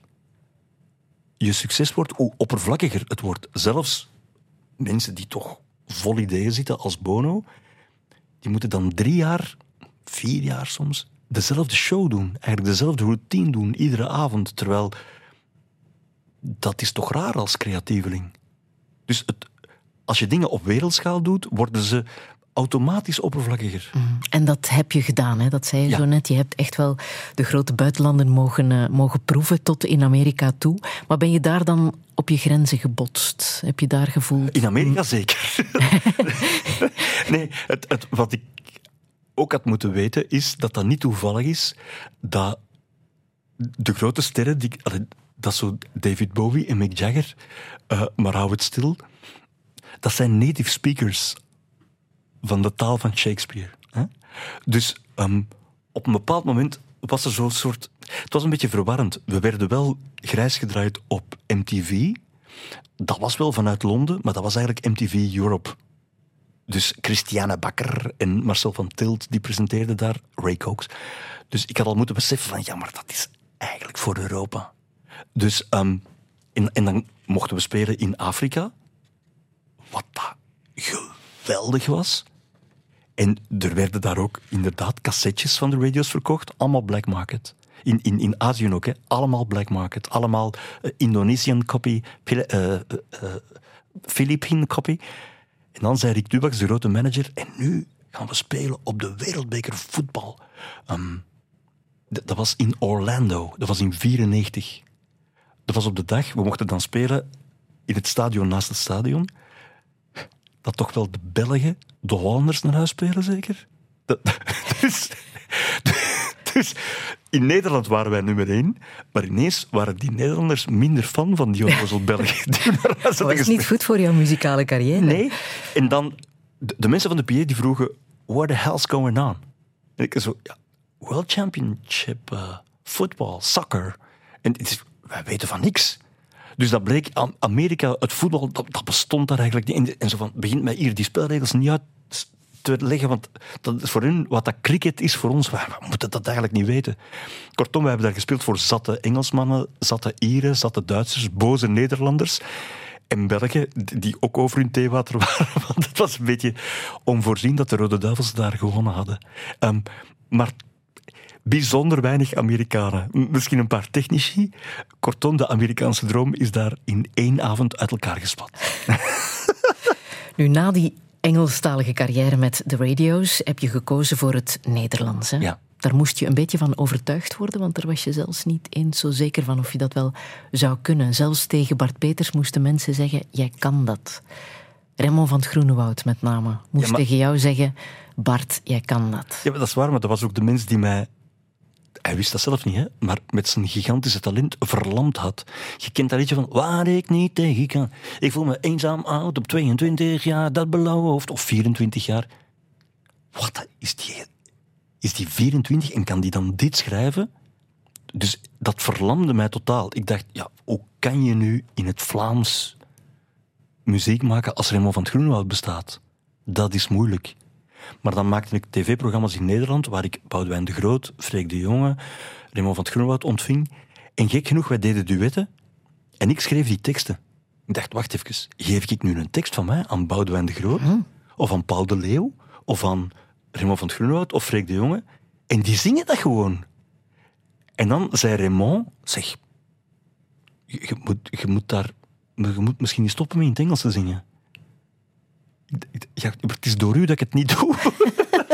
je succes wordt, hoe oppervlakkiger het wordt. Zelfs mensen die toch vol ideeën zitten als Bono, die moeten dan drie jaar, vier jaar soms, dezelfde show doen. Eigenlijk dezelfde routine doen, iedere avond. Terwijl, dat is toch raar als creatieveling. Dus het, als je dingen op wereldschaal doet, worden ze automatisch oppervlakkiger. En dat heb je gedaan, hè? dat zei je Ja. zo net. Je hebt echt wel de grote buitenlanden mogen, eh, mogen proeven tot in Amerika toe. Maar ben je daar dan op je grenzen gebotst? Heb je daar gevoeld? In Amerika zeker. nee, het, het, wat ik ook had moeten weten is dat dat niet toevallig is dat de grote sterren, die, dat zo David Bowie en Mick Jagger, eh, maar hou het stil, dat zijn native speakers van de taal van Shakespeare. Hè? Dus ehm, op een bepaald moment was er zo'n soort... Het was een beetje verwarrend. We werden wel grijs gedraaid op MTV. Dat was wel vanuit Londen, maar dat was eigenlijk MTV Europe. Dus Christiane Bakker en Marcel van Tilt, die presenteerden daar, Ray Cox. Dus ik had al moeten beseffen van, ja, maar dat is eigenlijk voor Europa. Dus, ehm, en, en dan mochten we spelen in Afrika, wat dat geweldig was. En er werden daar ook inderdaad cassettes van de radio's verkocht, allemaal black market. In, in, in Azië ook, hè. allemaal black market. Allemaal eh, Indonesian copy, Pil- eh, eh, eh, Philippine copy. En dan zei Rick Dubaks, de grote manager, en nu gaan we spelen op de wereldbeker voetbal. Ehm, dat was in Orlando, dat was in 94. Dat was op de dag, we mochten dan spelen in het stadion naast het stadion. Dat toch wel de Belgen, de Hollanders naar huis spelen, zeker? Dat, dus, dus in Nederland waren wij nummer één, maar ineens waren die Nederlanders minder fan van die onnozel hadden Dat is gespeeld. niet goed voor jouw muzikale carrière. Nee. En dan, de, de mensen van de PA die vroegen, what the hell's going on? En ik zo, ja, World Championship, eh, football, soccer. En het is, wij weten van niks. Dus dat bleek, Am- Amerika, het voetbal, dat, dat bestond daar eigenlijk niet. En, en zo van, begint mij hier die spelregels niet uit te leggen, want dat is voor hun wat dat cricket is voor ons. We, moeten dat eigenlijk niet weten. Kortom, we hebben daar gespeeld voor zatte Engelsmannen, zatte Ieren, zatte Duitsers, boze Nederlanders. En Belgen, die- ook over hun theewater waren. Want het was een beetje onvoorzien dat de Rode Duivels daar gewonnen hadden. Ehm, maar bijzonder weinig Amerikanen. Misschien een paar technici. Kortom, de Amerikaanse droom is daar in één avond uit elkaar gespat. Nu, na die Engelstalige carrière met de radio's heb je gekozen voor het Nederlands. Hè? Ja. Daar moest je een beetje van overtuigd worden, want daar was je zelfs niet eens zo zeker van of je dat wel zou kunnen. Zelfs tegen Bart Peters moesten mensen zeggen, jij kan dat. Raymond van het Groenewoud met name moest Ja, maar- tegen jou zeggen, Bart, jij kan dat. Ja, maar dat is waar, maar dat was ook de mens die mij... Hij wist dat zelf niet, hè? maar met zijn gigantische talent verlamd had. Je kent dat liedje van waar ik niet tegen kan. Ik voel me eenzaam oud op 22 jaar, dat beloofd. Of 24 jaar. Wat, is die, is die 24 en kan die dan dit schrijven? Dus dat verlamde mij totaal. Ik dacht, ja, hoe kan je nu in het Vlaams muziek maken als Raymond van het Groenwoud bestaat? Dat is moeilijk. Maar dan maakte ik tv-programma's in Nederland, waar ik Boudewijn de Groot, Freek de Jonge, Raymond van het Groenwoud ontving. En gek genoeg, wij deden duetten. En ik schreef die teksten. Ik dacht, wacht even, geef ik nu een tekst van mij aan Boudewijn de Groot? Of aan Paul de Leeuw? Of aan Raymond van het Groenwoud? Of Freek de Jonge? En die zingen dat gewoon. En dan zei Raymond, zeg, je, moet, je moet daar... Je moet misschien niet stoppen met in het Engels te zingen. Ja, het is door u dat ik het niet doe.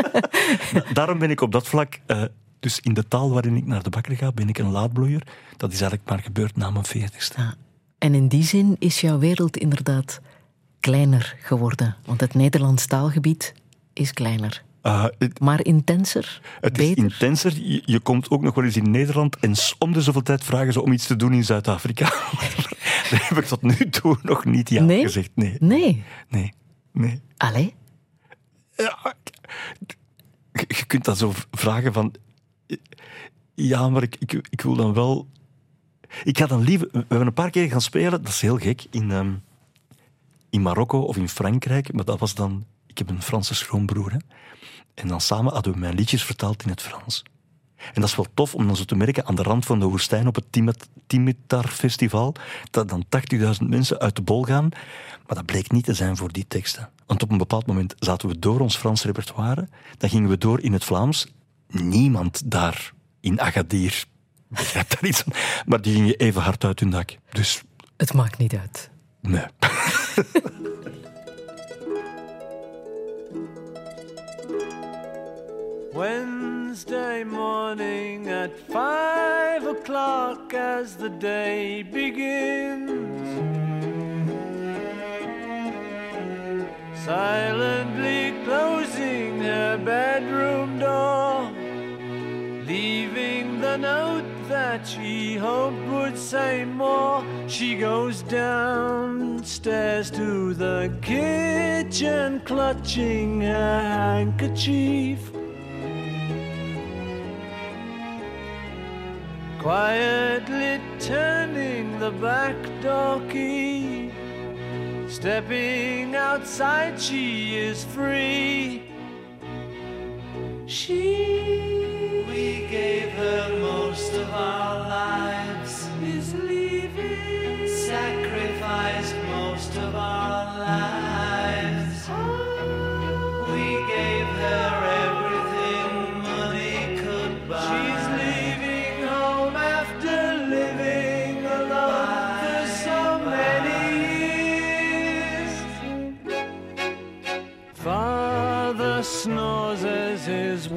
Daarom ben ik op dat vlak... eh, dus in de taal waarin ik naar de bakker ga, ben ik een laadbloeier. Dat is eigenlijk maar gebeurd na mijn veertigste. Ja. En in die zin is jouw wereld inderdaad kleiner geworden. Want het Nederlands taalgebied is kleiner. Eh, het, Maar intenser, het is intenser. Je, je komt ook nog wel eens in Nederland en om de zoveel tijd vragen ze om iets te doen in Zuid-Afrika. Daar heb ik tot nu toe nog niet ja Nee? gezegd. Nee, Nee. nee, nee. Allee? Ja, je, kunt dat zo vragen van... Ja, maar ik, ik, ik wil dan wel... Ik ga dan liever... We hebben een paar keer gaan spelen, dat is heel gek, in, ehm, in Marokko of in Frankrijk. Maar dat was dan... Ik heb een Franse schoonbroer. Hè? En dan samen hadden we mijn liedjes vertaald in het Frans. En dat is wel tof om dan zo te merken aan de rand van de woestijn op het Timitar Festival, dat dan 80.000 mensen uit de bol gaan. Maar dat bleek niet te zijn voor die teksten. Want op een bepaald moment zaten we door ons Frans repertoire, dan gingen we door in het Vlaams. Niemand daar in Agadir begrijpt daar iets van. Maar die gingen even hard uit hun dak. Dus Het maakt niet uit. nee. Wednesday morning at five o'clock as the day begins. Silently closing her bedroom door, leaving the note that she hoped would say more. She goes downstairs to the kitchen, clutching her handkerchief. Quietly turning the back door key. Stepping outside, she is free. She, we gave her most of our lives, is leaving. Sacrificed most of our lives.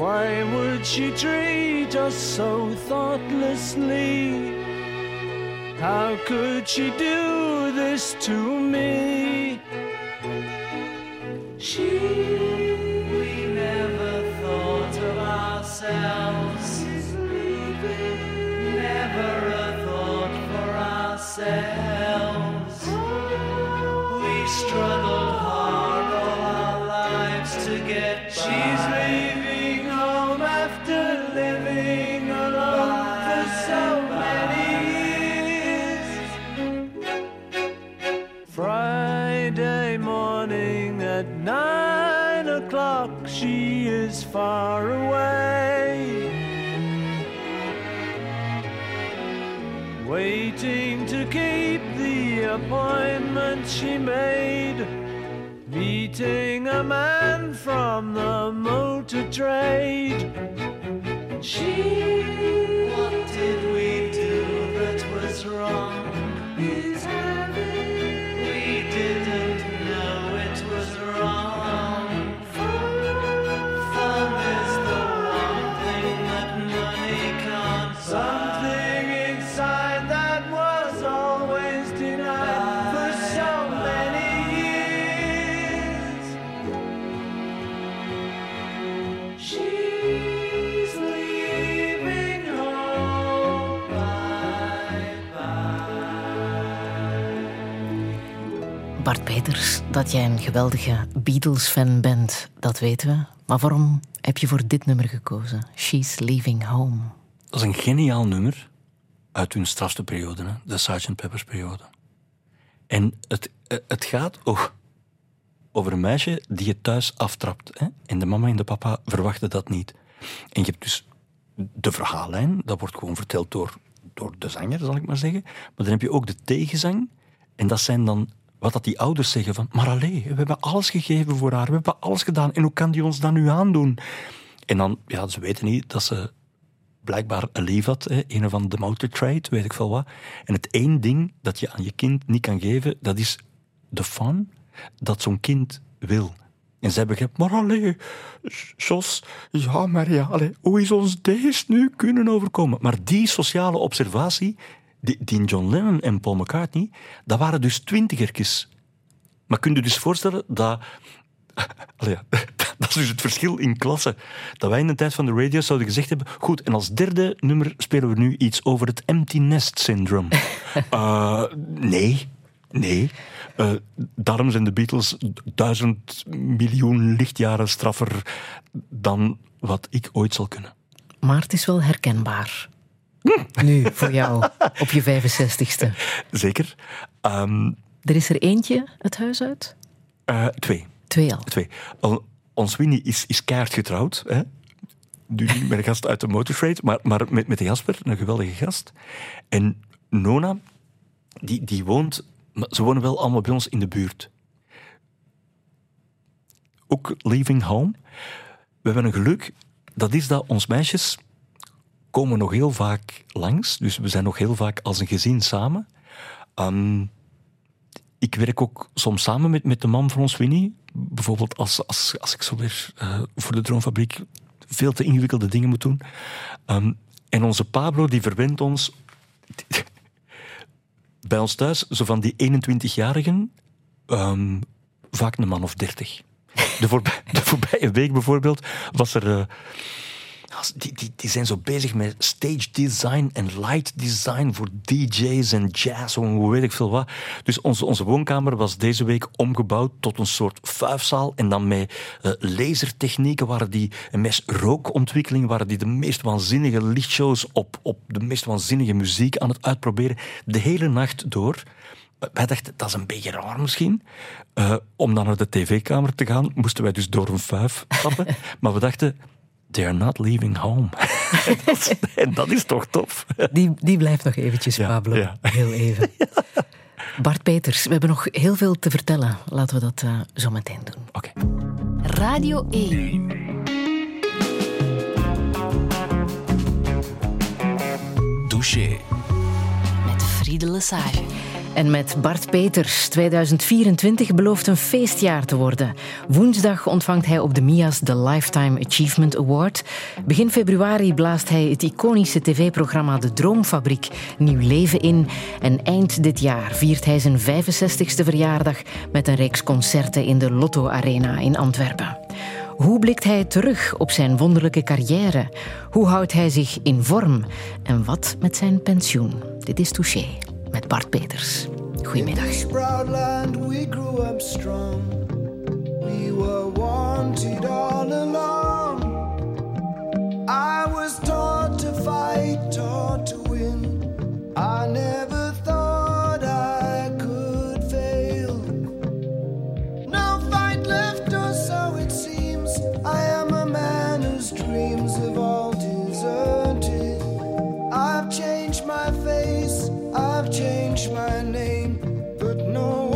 Why would she treat us so thoughtlessly? How could she do this to me? She, appointment she made. Dat jij een geweldige Beatles-fan bent, dat weten we. Maar waarom heb je voor dit nummer gekozen? She's Leaving Home. Dat is een geniaal nummer. uit hun strafste periode, hè, de Sgt. Peppers periode. En het, eh, het gaat over, over een meisje die je thuis aftrapt. Hè? En de mama en de papa verwachten dat niet. En je hebt dus de verhaallijn, dat wordt gewoon verteld door, door de zanger, zal ik maar zeggen. Maar dan heb je ook de tegenzang. En dat zijn dan wat dat die ouders zeggen van... Maar allee, we hebben alles gegeven voor haar, we hebben alles gedaan. En hoe kan die ons dat nu aandoen? En dan, ja, ze weten niet dat ze blijkbaar een lief had, hè, een van de motor trade, weet ik veel wat. En het één ding dat je aan je kind niet kan geven, dat is de fun dat zo'n kind wil. En zij begrijpt, maar allee, Jos, ja, maar ja, allee, hoe is ons deze nu kunnen overkomen? Maar die sociale observatie, die, John Lennon en Paul McCartney, dat waren dus twintigertjes. Maar kun je dus voorstellen dat... Ja, dat is dus het verschil in klasse. Dat wij in de tijd van de radio zouden gezegd hebben... Goed, en als derde nummer spelen we nu iets over het empty nest syndrome. Eh, nee, nee. Eh, daarom zijn de Beatles duizend miljoen lichtjaren straffer dan wat ik ooit zal kunnen. Maar het is wel herkenbaar. Nu, voor jou, op je 65ste. Zeker. Ehm, Er is er eentje het huis uit? eh, twee. Twee al. Twee. Ons Winnie is, is keihard getrouwd. Hè? Nu niet met een gast uit de Motortrade, maar, maar met, met de Jasper, een geweldige gast. En Nona, die, die woont... Ze wonen wel allemaal bij ons in de buurt. Ook leaving home. We hebben een geluk, dat is dat ons meisjes komen nog heel vaak langs. Dus we zijn nog heel vaak als een gezin samen. Ehm, ik werk ook soms samen met, met de man van ons, Winnie. Bijvoorbeeld als, als, als ik zo weer eh, voor de Droomfabriek veel te ingewikkelde dingen moet doen. Ehm, en onze Pablo, die verwendt ons... Bij ons thuis, zo van die 21-jarigen, ehm, vaak een man of 30. De, voorbij, de voorbije week bijvoorbeeld was er... eh, die, die, die zijn zo bezig met stage design en light design voor DJ's en jazz en hoe weet ik veel wat. Dus onze, onze woonkamer was deze week omgebouwd tot een soort vuifzaal. En dan met eh, lasertechnieken waren die, en met rookontwikkeling waren die de meest waanzinnige lichtshows op, op de meest waanzinnige muziek aan het uitproberen. De hele nacht door. Wij dachten, dat is een beetje raar misschien. Eh, om dan naar de tv-kamer te gaan, moesten wij dus door een vuif stappen. maar we dachten, they are not leaving home. en, dat is, en dat is toch tof? Die, die blijft nog eventjes, Ja, Pablo. ja. Heel even. Bart Peters, we hebben nog heel veel te vertellen. Laten we dat eh, zo meteen doen. Oké. Radio 1. Douche. Met Friede Lesage. En met Bart Peters. 2024 belooft een feestjaar te worden. Woensdag ontvangt hij op de MIA's de Lifetime Achievement Award. Begin februari blaast hij het iconische tv-programma De Droomfabriek nieuw leven in. En eind dit jaar viert hij zijn 65ste verjaardag met een reeks concerten in de Lotto Arena in Antwerpen. Hoe blikt hij terug op zijn wonderlijke carrière? Hoe houdt hij zich in vorm? En wat met zijn pensioen? Dit is Touché met Bart Peters. Goedemiddag. we grew up strong. We were wanted all along. I was taught to fight, taught to win. I never thought I could fail. No fight left, or so it seems. I am a man whose dreams I've changed my name, but no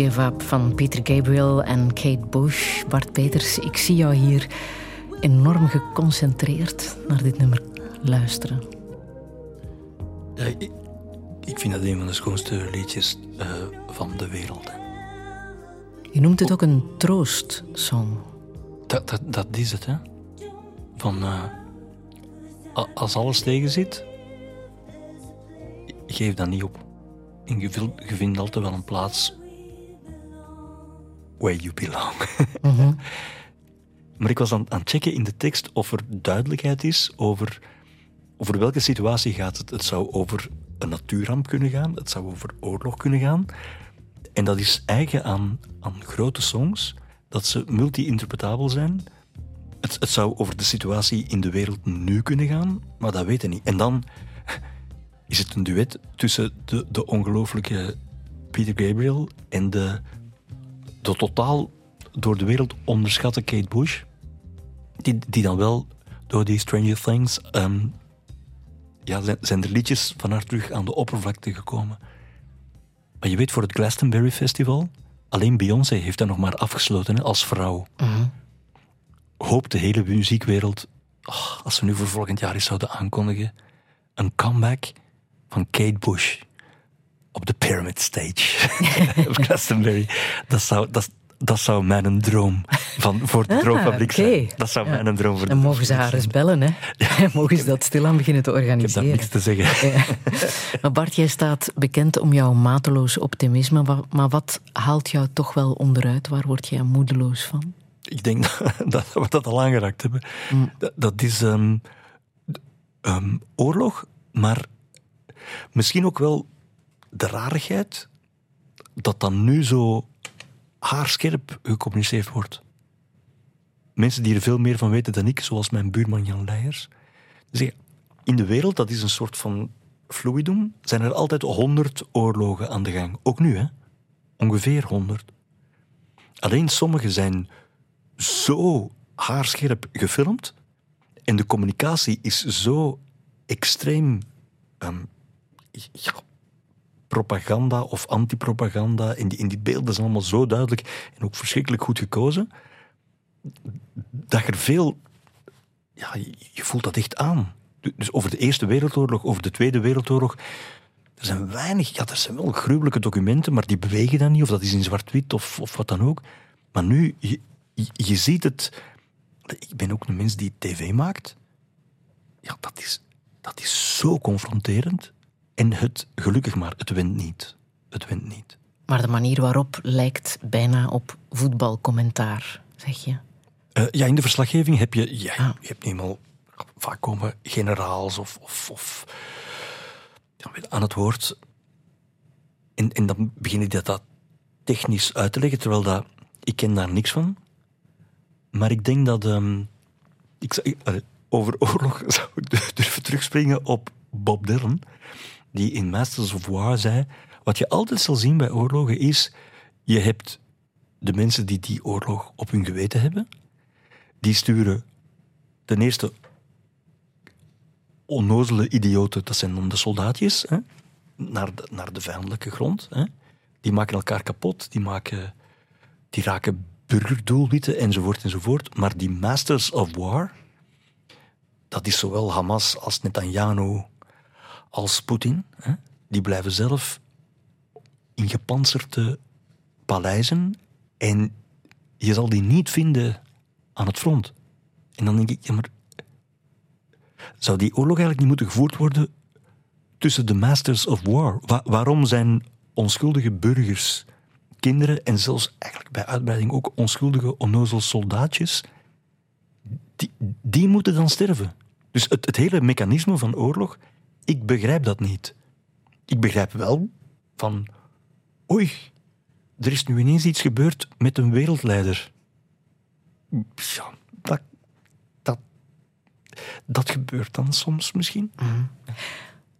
Give Up van Peter Gabriel en Kate Bush. Bart Peters, ik zie jou hier enorm geconcentreerd naar dit nummer luisteren. Ja, ik, ik vind dat een van de schoonste liedjes eh, van de wereld. Je noemt het ook een troostsong. Dat, dat, dat is het, hè. Van, eh, als alles tegen zit, geef dat niet op. En je vindt altijd wel een plaats where you belong. maar ik was aan, aan het checken in de tekst of er duidelijkheid is over, over welke situatie gaat het. Het zou over een natuurramp kunnen gaan, het zou over oorlog kunnen gaan. En dat is eigen aan, aan grote songs, dat ze multi-interpretabel zijn. Het, het zou over de situatie in de wereld nu kunnen gaan, maar dat weten niet. En dan is het een duet tussen de, de ongelooflijke Peter Gabriel en de, de totaal door de wereld onderschatte Kate Bush. Die, die dan wel door die Stranger Things ehm, ja, zijn, zijn er liedjes van haar terug aan de oppervlakte gekomen. Maar je weet, voor het Glastonbury Festival, alleen Beyoncé heeft dat nog maar afgesloten hè, als vrouw. Hoopt de hele muziekwereld, oh, als ze nu voor volgend jaar eens zouden aankondigen, een comeback van Kate Bush op de Pyramid Stage op Glastonbury. Dat zou, dat, dat zou mijn droom van, voor de Ah, droomfabriek zijn. Dat zou Ja. mijn droom voor de Dan mogen ze haar eens bellen, hè. mogen ze dat stilaan beginnen te Ik heb organiseren. niks te zeggen. Ja. Maar Bart, jij staat bekend om jouw mateloos optimisme. Maar wat haalt jou toch wel onderuit? Waar word jij moedeloos van? Ik denk dat, dat we dat al aangeraakt hebben. Dat, dat is ehm, ehm, oorlog, maar misschien ook wel de rarigheid dat dan nu zo haarscherp gecommuniceerd wordt. Mensen die er veel meer van weten dan ik, zoals mijn buurman Jan Leijers, zeggen, in de wereld, dat is een soort van fluidum, zijn er altijd honderd oorlogen aan de gang. Ook nu, hè? Ongeveer honderd. Alleen sommige zijn zo haarscherp gefilmd en de communicatie is zo extreem ehm, propaganda of antipropaganda. En die, in die beelden zijn allemaal zo duidelijk en ook verschrikkelijk goed gekozen, dat er veel... Ja, je, voelt dat echt aan. Dus over de Eerste Wereldoorlog, over de Tweede Wereldoorlog, er zijn weinig... Ja, er zijn wel gruwelijke documenten, maar die bewegen dan niet, of dat is in zwart-wit of, of wat dan ook. Maar nu, je, je ziet het... Ik ben ook een mens die tv maakt. Ja, dat is, dat is zo confronterend. En het, gelukkig maar, het wint niet. Het wint niet. Maar de manier waarop lijkt bijna op voetbalcommentaar, zeg je. Eh, ja, in de verslaggeving heb je, ja, Ah. je hebt niet eenmaal vaak komen generaals of, of, of ja, aan het woord. En, en dan begin ik dat, dat technisch uit te leggen, terwijl dat, ik ken daar niks van. Maar ik denk dat... ehm, ik, allee, over oorlog zou ik durven terugspringen op Bob Dylan, die in Masters of War zei, wat je altijd zal zien bij oorlogen is, je hebt de mensen die die oorlog op hun geweten hebben, die sturen ten eerste onnozele idioten, dat zijn dan de soldaatjes, hè, naar, de, naar de vijandelijke grond. Hè. Die maken elkaar kapot, die, maken, die raken burgerdoelwitten enzovoort enzovoort. Maar die Masters of War, dat is zowel Hamas als Netanyahu als Poetin, die blijven zelf in gepantserde paleizen en je zal die niet vinden aan het front. En dan denk ik, ja, maar zou die oorlog eigenlijk niet moeten gevoerd worden tussen de Masters of War? Wa- waarom zijn onschuldige burgers, kinderen en zelfs eigenlijk bij uitbreiding ook onschuldige onnozel soldaatjes, die, die moeten dan sterven? Dus het, het hele mechanisme van oorlog, ik begrijp dat niet. Ik begrijp wel van, oei, er is nu ineens iets gebeurd met een wereldleider. Ja, dat, dat, dat gebeurt dan soms misschien.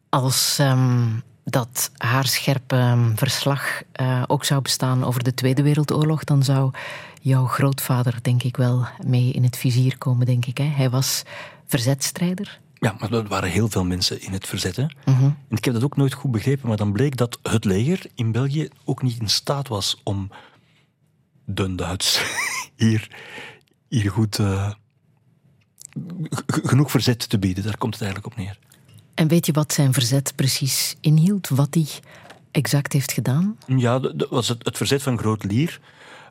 Als ehm, dat haarscherpe ehm, verslag eh, ook zou bestaan over de Tweede Wereldoorlog, dan zou jouw grootvader, denk ik wel, mee in het vizier komen, denk ik. Hè? Hij was verzetstrijder. Ja, maar er waren heel veel mensen in het verzet. Hè? En ik heb dat ook nooit goed begrepen, maar dan bleek dat het leger in België ook niet in staat was om de Duits hier, hier goed eh, genoeg verzet te bieden. Daar komt het eigenlijk op neer. En weet je wat zijn verzet precies inhield? Wat hij exact heeft gedaan? Ja, dat dat was het, het verzet van Groot Lier.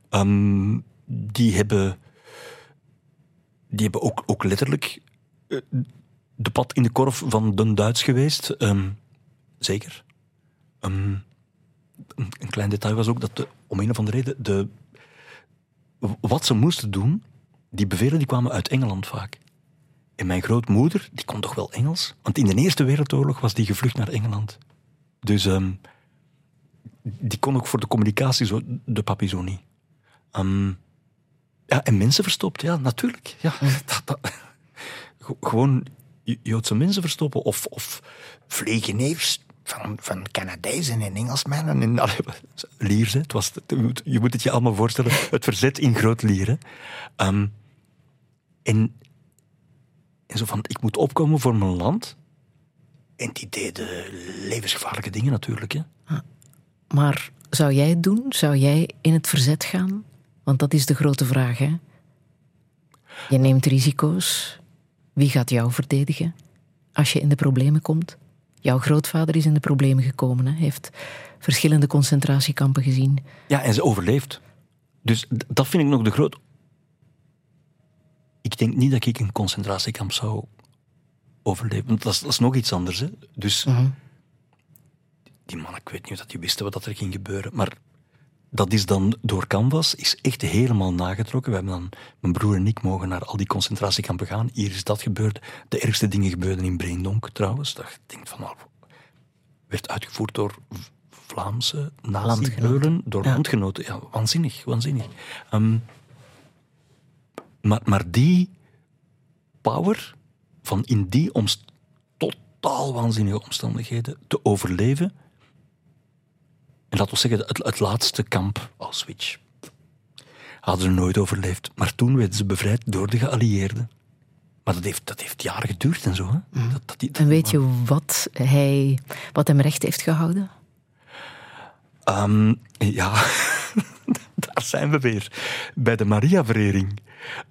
Ehm, die hebben, die hebben ook, ook letterlijk eh, de pad in de korf van de Duits geweest. Ehm, zeker. Ehm, een, klein detail was ook dat de, om een of andere reden de, wat ze moesten doen, die bevelen die kwamen uit Engeland vaak. En mijn grootmoeder, die kon toch wel Engels? Want in de Eerste Wereldoorlog was die gevlucht naar Engeland. Dus ehm, die kon ook voor de communicatie zo, de papi zo niet. Ja, en mensen verstopt, ja, natuurlijk. Ja, gewoon Joodse mensen verstoppen of, of vleegeneers van, van Canadezen en Engelsmannen. En, hè. Het was, je moet- het je allemaal voorstellen, het verzet in Groot Lier. hè. Ehm, en, en zo van, ik moet opkomen voor mijn land. En die deden levensgevaarlijke dingen natuurlijk. Hè. Maar zou jij het doen? Zou jij in het verzet gaan? Want dat is de grote vraag, hè? Je neemt risico's. Wie gaat jou verdedigen als je in de problemen komt? Jouw grootvader is in de problemen gekomen, hè? heeft verschillende concentratiekampen gezien. Ja, en ze overleeft. Dus dat vind ik nog de groot. Ik denk niet dat ik een concentratiekamp zou overleven. Want dat is, dat is nog iets anders. Hè. Dus die man, ik weet niet of dat die wisten wat er ging gebeuren. Maar dat is dan door Canvas is echt helemaal nagetrokken. We hebben dan, mijn broer en ik mogen naar al die concentratiekampen gaan. Hier is dat gebeurd. De ergste dingen gebeurden in Breendonk trouwens. Dat je denkt van, nou, werd uitgevoerd door Vlaamse nazi-beulen, door Ja. landgenoten. Ja, waanzinnig, waanzinnig. Ehm, maar, maar die power van in die omst- totaal waanzinnige omstandigheden te overleven. En laten we zeggen, het, het laatste kamp, Auschwitz, hadden ze nooit overleefd. Maar toen werden ze bevrijd door de geallieerden. Maar dat heeft, dat heeft jaren geduurd en zo. Hè? Dat, dat, die- dat- En weet je wat, hij, wat hem recht heeft gehouden? Ehm, ja, daar zijn we weer. Bij de Maria-verering.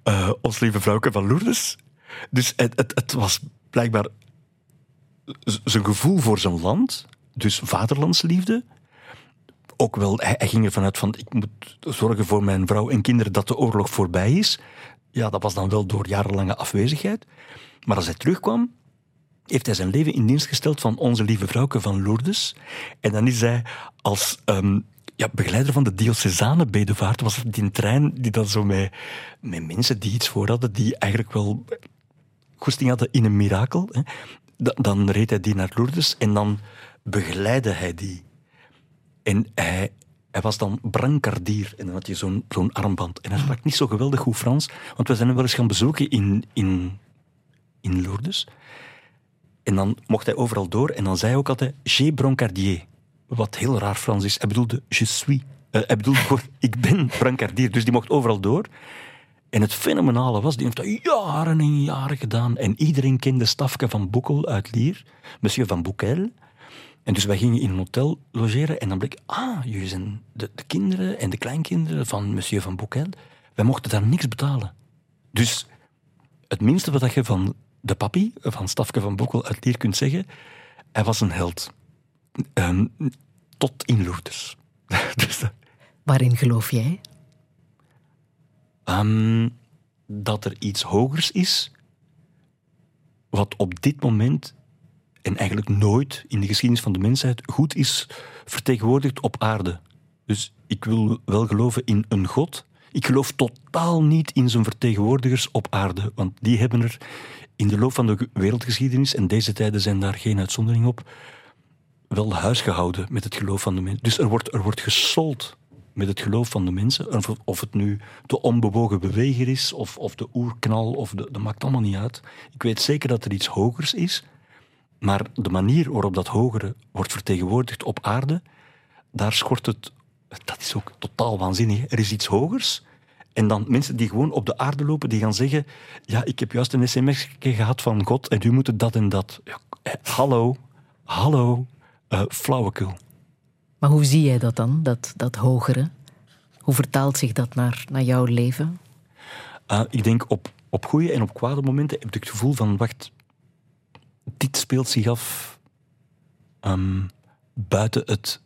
Eh, ons lieve vrouwke van Lourdes. Dus het, het, het was blijkbaar zijn gevoel voor zijn land. Dus vaderlandsliefde. Ook wel, hij, ging ervan uit van, ik moet zorgen voor mijn vrouw en kinderen dat de oorlog voorbij is. Ja, dat was dan wel door jarenlange afwezigheid. Maar als hij terugkwam, heeft hij zijn leven in dienst gesteld van onze lieve vrouwke van Lourdes. En dan is hij als ehm, ja, begeleider van de diocesane bedevaart was die trein die dan zo met, met mensen die iets voor hadden, die eigenlijk wel goesting hadden in een mirakel. Hè. Da- Dan reed hij die naar Lourdes en dan begeleidde hij die. En hij, was dan brancardier en dan had je zo'n armband. En hij sprak niet zo geweldig goed Frans, want we zijn hem wel eens gaan bezoeken in, in, in Lourdes. En dan mocht hij overal door en dan zei hij ook altijd J'ai brancardier. Wat heel raar Frans is. Hij bedoelde je suis. Eh, hij bedoelde ik ben brancardier. Dus die mocht overal door. En het fenomenale was, die heeft dat jaren en jaren gedaan. En iedereen kende Stafke van Boekel uit Lier, monsieur van Boekel. En dus wij gingen in een hotel logeren en dan bleek, ah, jullie zijn de, de kinderen en de kleinkinderen van monsieur van Boekel. Wij mochten daar niks betalen. Dus het minste wat je van de papi, van Stafke van Boekel uit Lier kunt zeggen, hij was een held. Ehm, tot in Lourdes. dus dat- Waarin geloof jij? Ehm, dat er iets hogers is, wat op dit moment en eigenlijk nooit in de geschiedenis van de mensheid goed is vertegenwoordigd op aarde. Dus ik wil wel geloven in een God. Ik geloof totaal niet in zijn vertegenwoordigers op aarde, want die hebben er in de loop van de wereldgeschiedenis, en deze tijden zijn daar geen uitzondering op, wel huis gehouden met het geloof van de mensen. Dus er wordt, er wordt gesold met het geloof van de mensen. Of, of het nu de onbewogen beweger is, of, of de oerknal, of de, dat maakt allemaal niet uit. Ik weet zeker dat er iets hogers is, maar de manier waarop dat hogere wordt vertegenwoordigd op aarde, daar schort het. Dat is ook totaal waanzinnig. Er is iets hogers. En dan mensen die gewoon op de aarde lopen, die gaan zeggen: Ja, ik heb juist een sms gehad van God en u moet dat en dat. Ja, eh, hallo, hallo, eh, flauwekul. Maar hoe zie jij dat dan, dat, dat hogere? Hoe vertaalt zich dat naar, naar jouw leven? Uh, ik denk op, op goede en op kwade momenten heb ik het gevoel van, wacht, dit speelt zich af um, buiten het,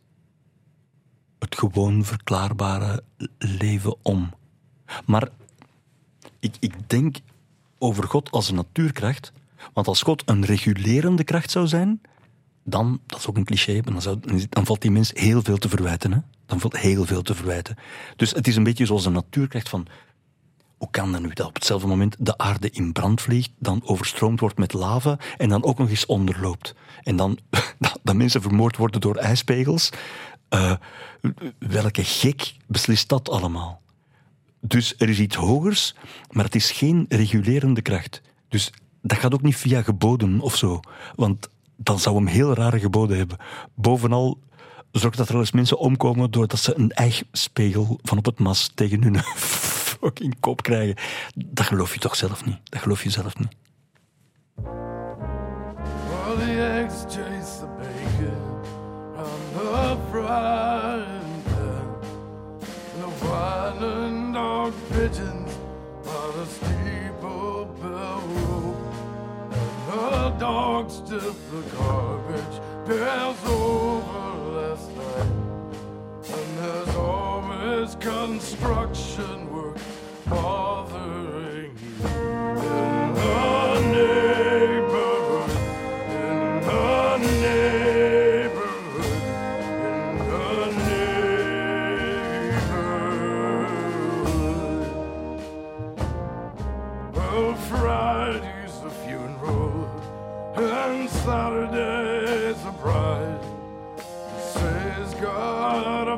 het gewoon verklaarbare leven om. Maar ik, ik denk over God als een natuurkracht, want als God een regulerende kracht zou zijn, dan, dat is ook een cliché, dan, dan valt die mens heel veel te verwijten. Hè? Dan valt heel veel te verwijten. Dus het is een beetje zoals een natuurkracht van hoe kan dat nu dat op hetzelfde moment de aarde in brand vliegt, dan overstroomd wordt met lava en dan ook nog eens onderloopt? En dan dat, mensen vermoord worden door ijspegels. Uh, welke gek beslist dat allemaal? Dus er is iets hogers, maar het is geen regulerende kracht. Dus dat gaat ook niet via geboden of zo. Want dan zou hem heel rare geboden hebben. Bovenal zorgt dat er wel eens mensen omkomen doordat ze een ijspegel van op het mas tegen hun fucking kop krijgen. Dat geloof je toch zelf niet? Dat geloof je zelf niet. Well, the eggs chase the bacon on the. The dog pigeons on a steeple bell rope. And the the garbage pails over last night. And there's always construction work bothering you in the neighborhood, in the neighborhood, in the neighborhood. Well, Friday's the funeral, and Saturday's the bride. Say's got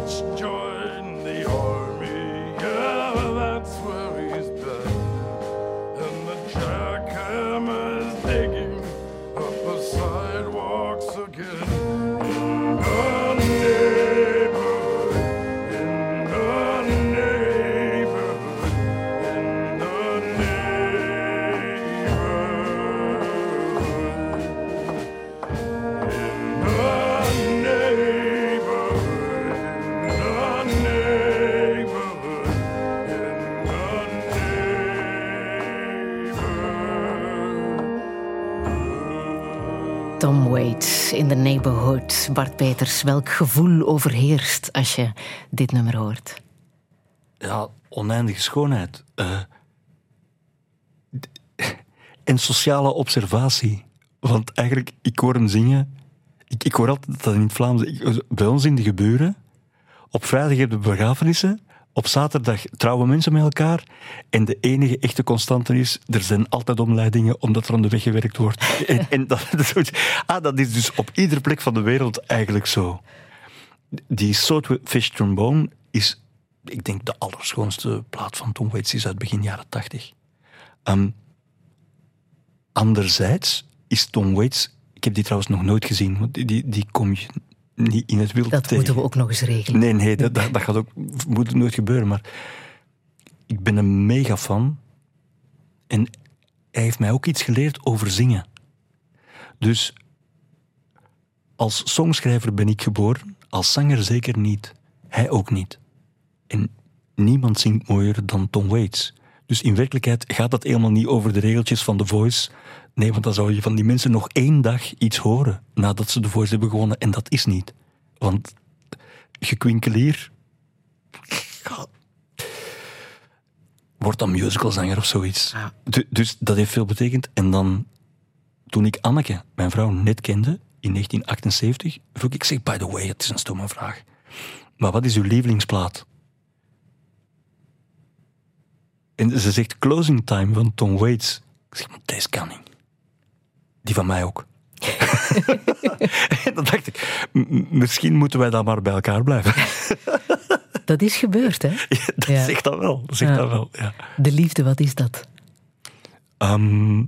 God's joy. Bart Peters, welk gevoel overheerst als je dit nummer hoort? ja, oneindige schoonheid. Eh, en sociale observatie. Want eigenlijk, ik hoor hem zingen. Ik, ik hoor altijd dat in het bij ons in de gebeuren. Op vrijdag heb je begrafenissen. Op zaterdag trouwen mensen met elkaar. En de enige echte constante is, er zijn altijd omleidingen omdat er aan de weg gewerkt wordt. En, en dat, dat is zoiets- ah, dat is dus op iedere plek van de wereld eigenlijk zo. Die Swordfish Trombone is, ik denk, de allerschoonste plaat van Tom Waits is uit begin jaren tachtig. Ehm, anderzijds is Tom Waits, ik heb die trouwens nog nooit gezien, want die, die, die kom je niet in het wild Dat tegen. moeten we ook nog eens regelen. Nee, nee, dat, dat, dat gaat ook, moet nooit gebeuren. Maar ik ben een mega fan. En hij heeft mij ook iets geleerd over zingen. Dus als songschrijver ben ik geboren, als zanger zeker niet. Hij ook niet. En niemand zingt mooier dan Tom Waits. Dus in werkelijkheid gaat het helemaal niet over de regeltjes van The Voice. Nee, want dan zou je van die mensen nog één dag iets horen nadat ze The Voice hebben gewonnen. En dat is niet. Want gekwinkelier wordt dan musicalzanger of zoiets. Ja. Du- dus dat heeft veel betekend. En dan, toen ik Anneke, mijn vrouw, net kende, in 1978, vroeg ik, zeg, by the way, het is een stomme vraag. Maar wat is uw lievelingsplaat? En ze zegt Closing Time van Tom Waits. Ik zeg, maar deze kan niet. Die van mij ook. en dan dacht ik, misschien moeten wij dan maar bij elkaar blijven. Dat is gebeurd, hè? Ja, dat Ja. zegt dat wel. Dat zegt Ja. dat wel, ja. De liefde, wat is dat? Ehm,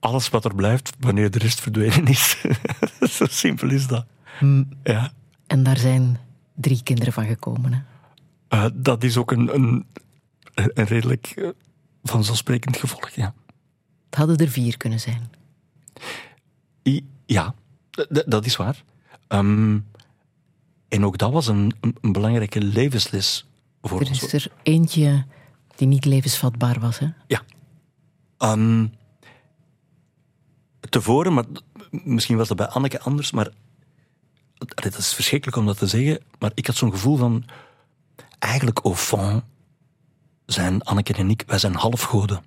alles wat er blijft wanneer de rest verdwenen is. Zo simpel is dat. Ja. En daar zijn drie kinderen van gekomen. Hè? Eh, dat is ook een, een, een redelijk eh, vanzelfsprekend gevolg, ja. Het hadden er vier kunnen zijn. Ja, dat is waar. Ehm, en ook dat was een, een, belangrijke levensles voor Er ons. is er eentje die niet levensvatbaar was. Hè? Ja. Ehm, tevoren, maar misschien was dat bij Anneke anders, maar dat is verschrikkelijk om dat te zeggen, maar ik had zo'n gevoel van, eigenlijk au fond zijn Anneke en ik, wij zijn halfgoden.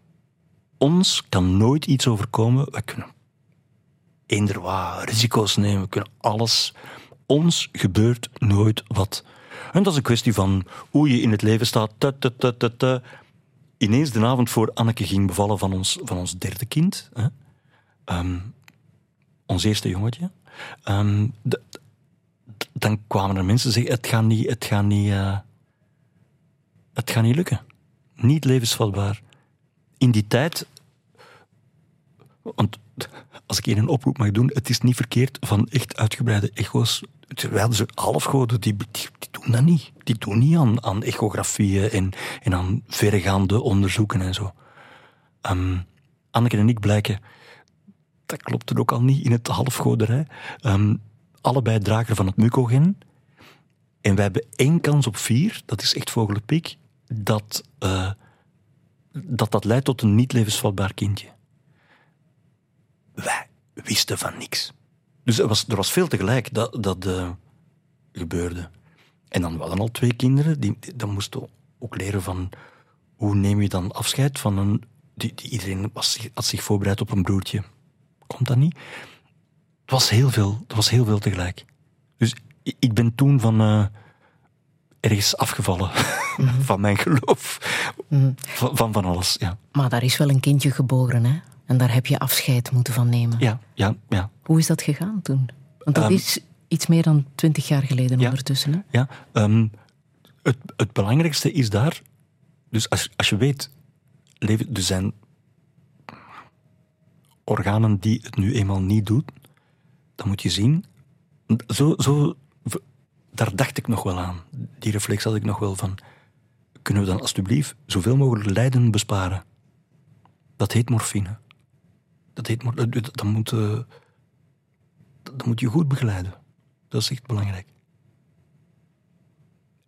Ons kan nooit iets overkomen, wij kunnen eender wat risico's nemen, we kunnen alles. Ons gebeurt nooit wat. En dat is een kwestie van hoe je in het leven staat. Ta, ta, ta, ta, ta ineens de avond voor Anneke ging bevallen van ons, van ons derde kind, hè, ehm, ons eerste jongetje, ehm, dan kwamen er mensen zeggen: het gaat niet, het gaat niet, eh, het gaat niet lukken. Niet levensvatbaar. In die tijd, want als ik een oproep mag doen, het is niet verkeerd van echt uitgebreide echo's. Terwijl ze halfgoden, die, die, doen dat niet. Die doen niet aan, aan echografieën en, en aan verregaande onderzoeken en zo. Ehm, Anneke en ik blijken, dat klopt er ook al niet in het halfgoderij, Ehm, allebei drager van het mucogen. En wij hebben één kans op vier, dat is echt vogelpiek, dat, eh, dat dat leidt tot een niet levensvatbaar kindje. Wij wisten van niks. Dus er was, er was veel tegelijk dat, dat eh, gebeurde. En dan hadden al twee kinderen, die, dan moesten ook leren van hoe neem je dan afscheid van een. Die, iedereen was, had zich voorbereid op een broertje. Komt dat niet? Het was heel veel, het was heel veel tegelijk. Dus ik, ik ben toen van eh, ergens afgevallen van mijn geloof. Van, van van alles, ja. Maar daar is wel een kindje geboren, hè? En daar heb je afscheid moeten van nemen. Ja, ja, ja. Hoe is dat gegaan toen? Want dat Ehm, is iets meer dan twintig jaar geleden Ja. ondertussen. Hè? Ja, ehm, het, het belangrijkste is daar, dus als, als je weet, leven, er zijn organen die het nu eenmaal niet doet, dan moet je zien, zo, zo, daar dacht ik nog wel aan. Die reflex had ik nog wel van, kunnen we dan alsjeblieft zoveel mogelijk lijden besparen? Dat heet morfine. Dat heet, mor- dat, moet, eh, dat moet je goed begeleiden. Dat is echt belangrijk.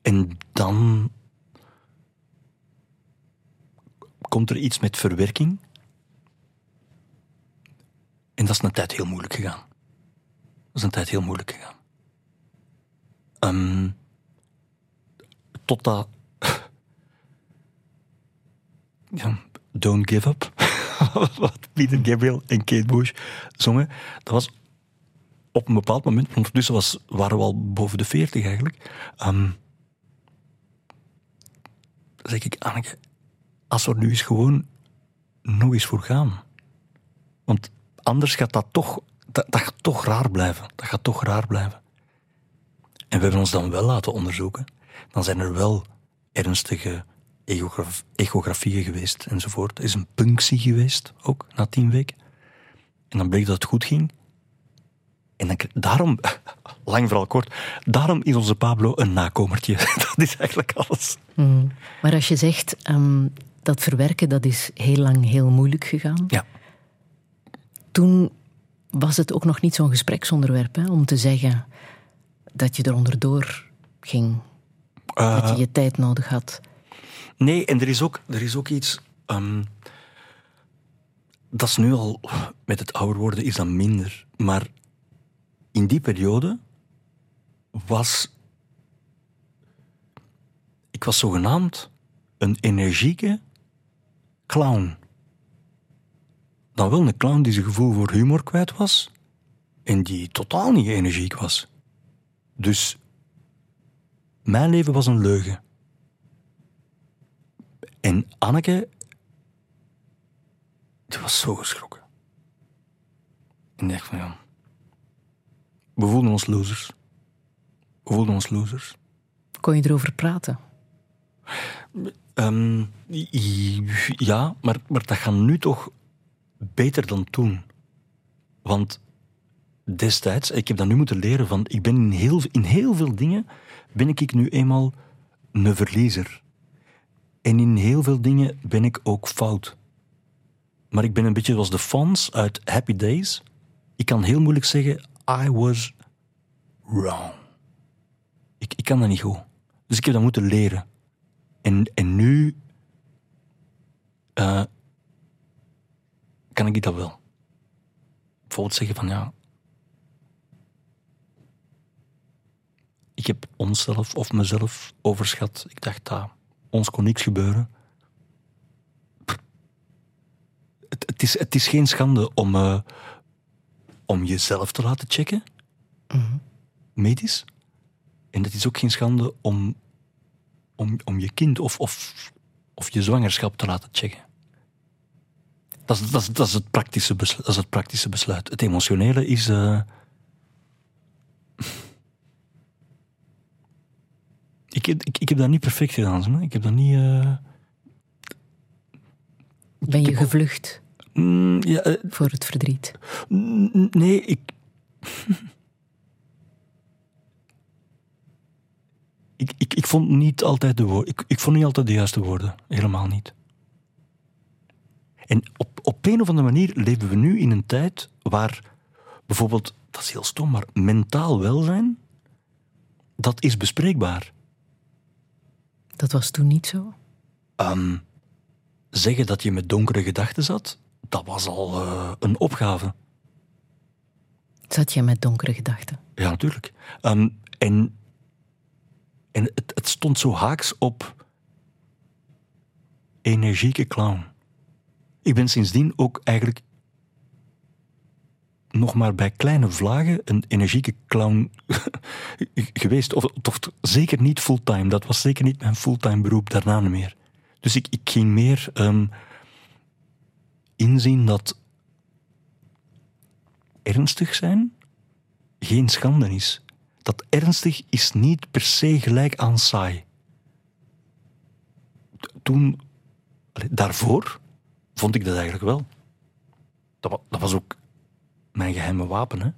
En dan komt er iets met verwerking. En dat is een tijd heel moeilijk gegaan. Dat is een tijd heel moeilijk gegaan. Ehm totdat... ja, Don't Give Up. Wat Peter Gabriel en Kate Bush zongen. Dat was op een bepaald moment, ondertussen was, waren we al boven de 40 eigenlijk. dan zeg ik, Anneke, als er nu eens gewoon nog eens voor gaan. Want anders gaat dat toch, dat, dat gaat toch raar blijven. Dat gaat toch raar blijven. En we hebben ons dan wel laten onderzoeken. Dan zijn er wel ernstige echograf- echografieën geweest enzovoort. Er is een punctie geweest, ook, na tien weken. En dan bleek dat het goed ging. En dan, daarom, lang vooral kort, daarom is onze Pablo een nakomertje. Dat is eigenlijk alles. Mm. Maar als je zegt, ehm, dat verwerken, dat is heel lang heel moeilijk gegaan. Ja. Toen was het ook nog niet zo'n gespreksonderwerp, hè, om te zeggen dat je er onderdoor ging. dat je je tijd nodig had. Nee, en er is ook, er is ook iets. ehm, dat is nu al, met het ouder worden is dat minder. Maar in die periode was. Ik was zogenaamd een energieke clown. Dan wel een clown die zijn gevoel voor humor kwijt was. En die totaal niet energiek was. Dus mijn leven was een leugen. En Anneke, die was zo geschrokken. En ik dacht van ja, we voelden ons losers. We voelden ons losers. Kon je erover praten? Ehm, ja, maar, maar dat gaat nu toch beter dan toen. Want destijds, ik heb dat nu moeten leren van, ik ben in heel, in heel veel dingen ben ik nu eenmaal een verliezer. En in heel veel dingen ben ik ook fout. Maar ik ben een beetje zoals de fans uit Happy Days. Ik kan heel moeilijk zeggen, I was wrong. Ik, ik kan dat niet goed. Dus ik heb dat moeten leren. En, en nu eh, kan ik dat wel. Bijvoorbeeld zeggen van ja. Ik heb onszelf of mezelf overschat. Ik dacht dat ons kon niks gebeuren. Het, het, is, het is geen schande om, eh, om jezelf te laten checken, medisch. En het is ook geen schande om om, om je kind of, of, of je zwangerschap te laten checken. Dat is, dat is, dat is, het, praktische besluit, dat is het praktische besluit. Het emotionele is. eh, ik, heb- ik, ik heb dat niet perfect gedaan. Zo. Ik heb dat niet. eh, Ben je gevlucht mm, ja, eh, voor het verdriet? Nee, ik. ik, ik, ik vond niet altijd de woorden. Ik, ik vond niet altijd de juiste woorden. Helemaal niet. En op, op een of andere manier leven we nu in een tijd waar bijvoorbeeld, dat is heel stom, maar mentaal welzijn, dat is bespreekbaar. Dat was toen niet zo. Ehm, zeggen dat je met donkere gedachten zat, dat was al eh, een opgave. Zat je met donkere gedachten? Ja, natuurlijk. Ehm, en en het, het stond zo haaks op energieke clown. Ik ben sindsdien ook eigenlijk nog maar bij kleine vlagen een energieke clown geweest. Of, of zeker niet fulltime. Dat was zeker niet mijn fulltime beroep, daarna meer. Dus ik, ik ging meer ehm, inzien dat ernstig zijn geen schande is. Dat ernstig is niet per se gelijk aan saai. Toen, daarvoor, vond ik dat eigenlijk wel. Dat was ook mijn geheime wapen, hè.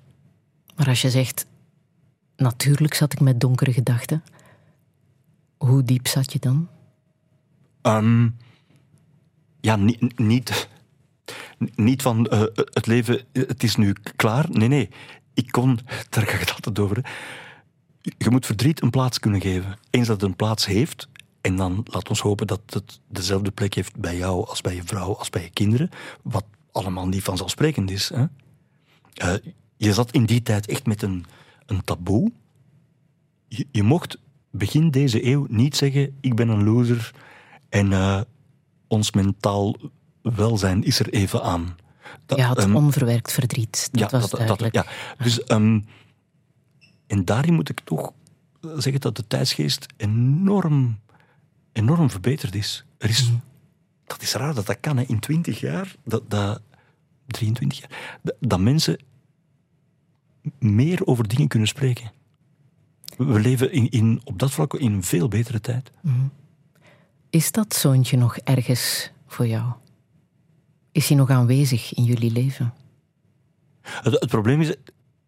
Maar als je zegt, natuurlijk zat ik met donkere gedachten. Hoe diep zat je dan? Ehm, ja, niet, niet, niet van eh, het leven, het is nu klaar. Nee, nee. Ik kon, daar ga ik het altijd over. Hè. Je moet verdriet een plaats kunnen geven. Eens dat het een plaats heeft, en dan laat ons hopen dat het dezelfde plek heeft bij jou als bij je vrouw, als bij je kinderen. Wat allemaal niet vanzelfsprekend is. Hè. Eh, je zat in die tijd echt met een, een taboe. Je, je mocht begin deze eeuw niet zeggen: Ik ben een loser en eh, ons mentaal welzijn is er even aan. Dat, Je had ehm, onverwerkt verdriet. Dat was duidelijk. ja. Dus, ehm, en daarin moet ik toch zeggen dat de tijdsgeest enorm, enorm verbeterd is. Er is Mhm. Dat is raar dat dat kan, hè. in 20 jaar, dat, dat, 23 jaar, dat, mensen meer over dingen kunnen spreken. We leven in, in, op dat vlak in een veel betere tijd. Is dat zoontje nog ergens voor jou? Is hij nog aanwezig in jullie leven? Het, het probleem is,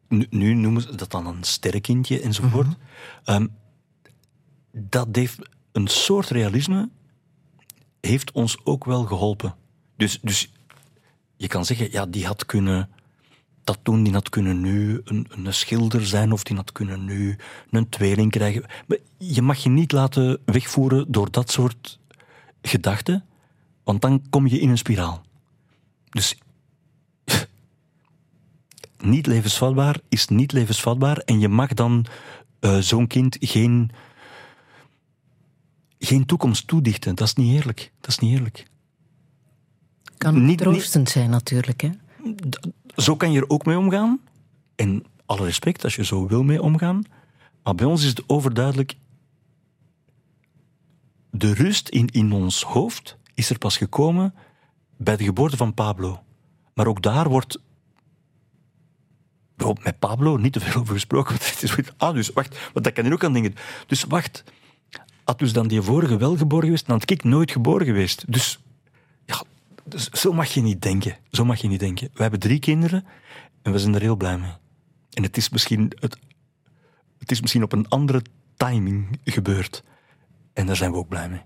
nu, nu noemen ze dat dan een sterrenkindje enzovoort. Ehm, dat heeft een soort realisme, heeft ons ook wel geholpen. Dus, dus je kan zeggen, ja, die had kunnen dat doen, die had kunnen nu een, een schilder zijn of die had kunnen nu een tweeling krijgen. Maar je mag je niet laten wegvoeren door dat soort gedachten, want dan kom je in een spiraal. Dus niet levensvatbaar is niet levensvatbaar en je mag dan eh, zo'n kind geen, geen toekomst toedichten. Dat is niet eerlijk. Dat is niet eerlijk. Kan Niet- troostend zijn natuurlijk. Hè? Zo kan je er ook mee omgaan. En alle respect als je zo wil mee omgaan. Maar bij ons is het overduidelijk. De rust in, in ons hoofd is er pas gekomen bij de geboorte van Pablo. Maar ook daar wordt met Pablo niet te veel over gesproken. Want het is zoiets, ah, dus wacht, want dat kan je ook aan denken. Dus wacht, had dus dan die vorige wel geboren geweest, dan had ik nooit geboren geweest. Dus dus zo mag je niet denken. Zo mag je niet denken. We hebben drie kinderen en we zijn er heel blij mee. En het is misschien, het, het is misschien op een andere timing gebeurd. En daar zijn we ook blij mee.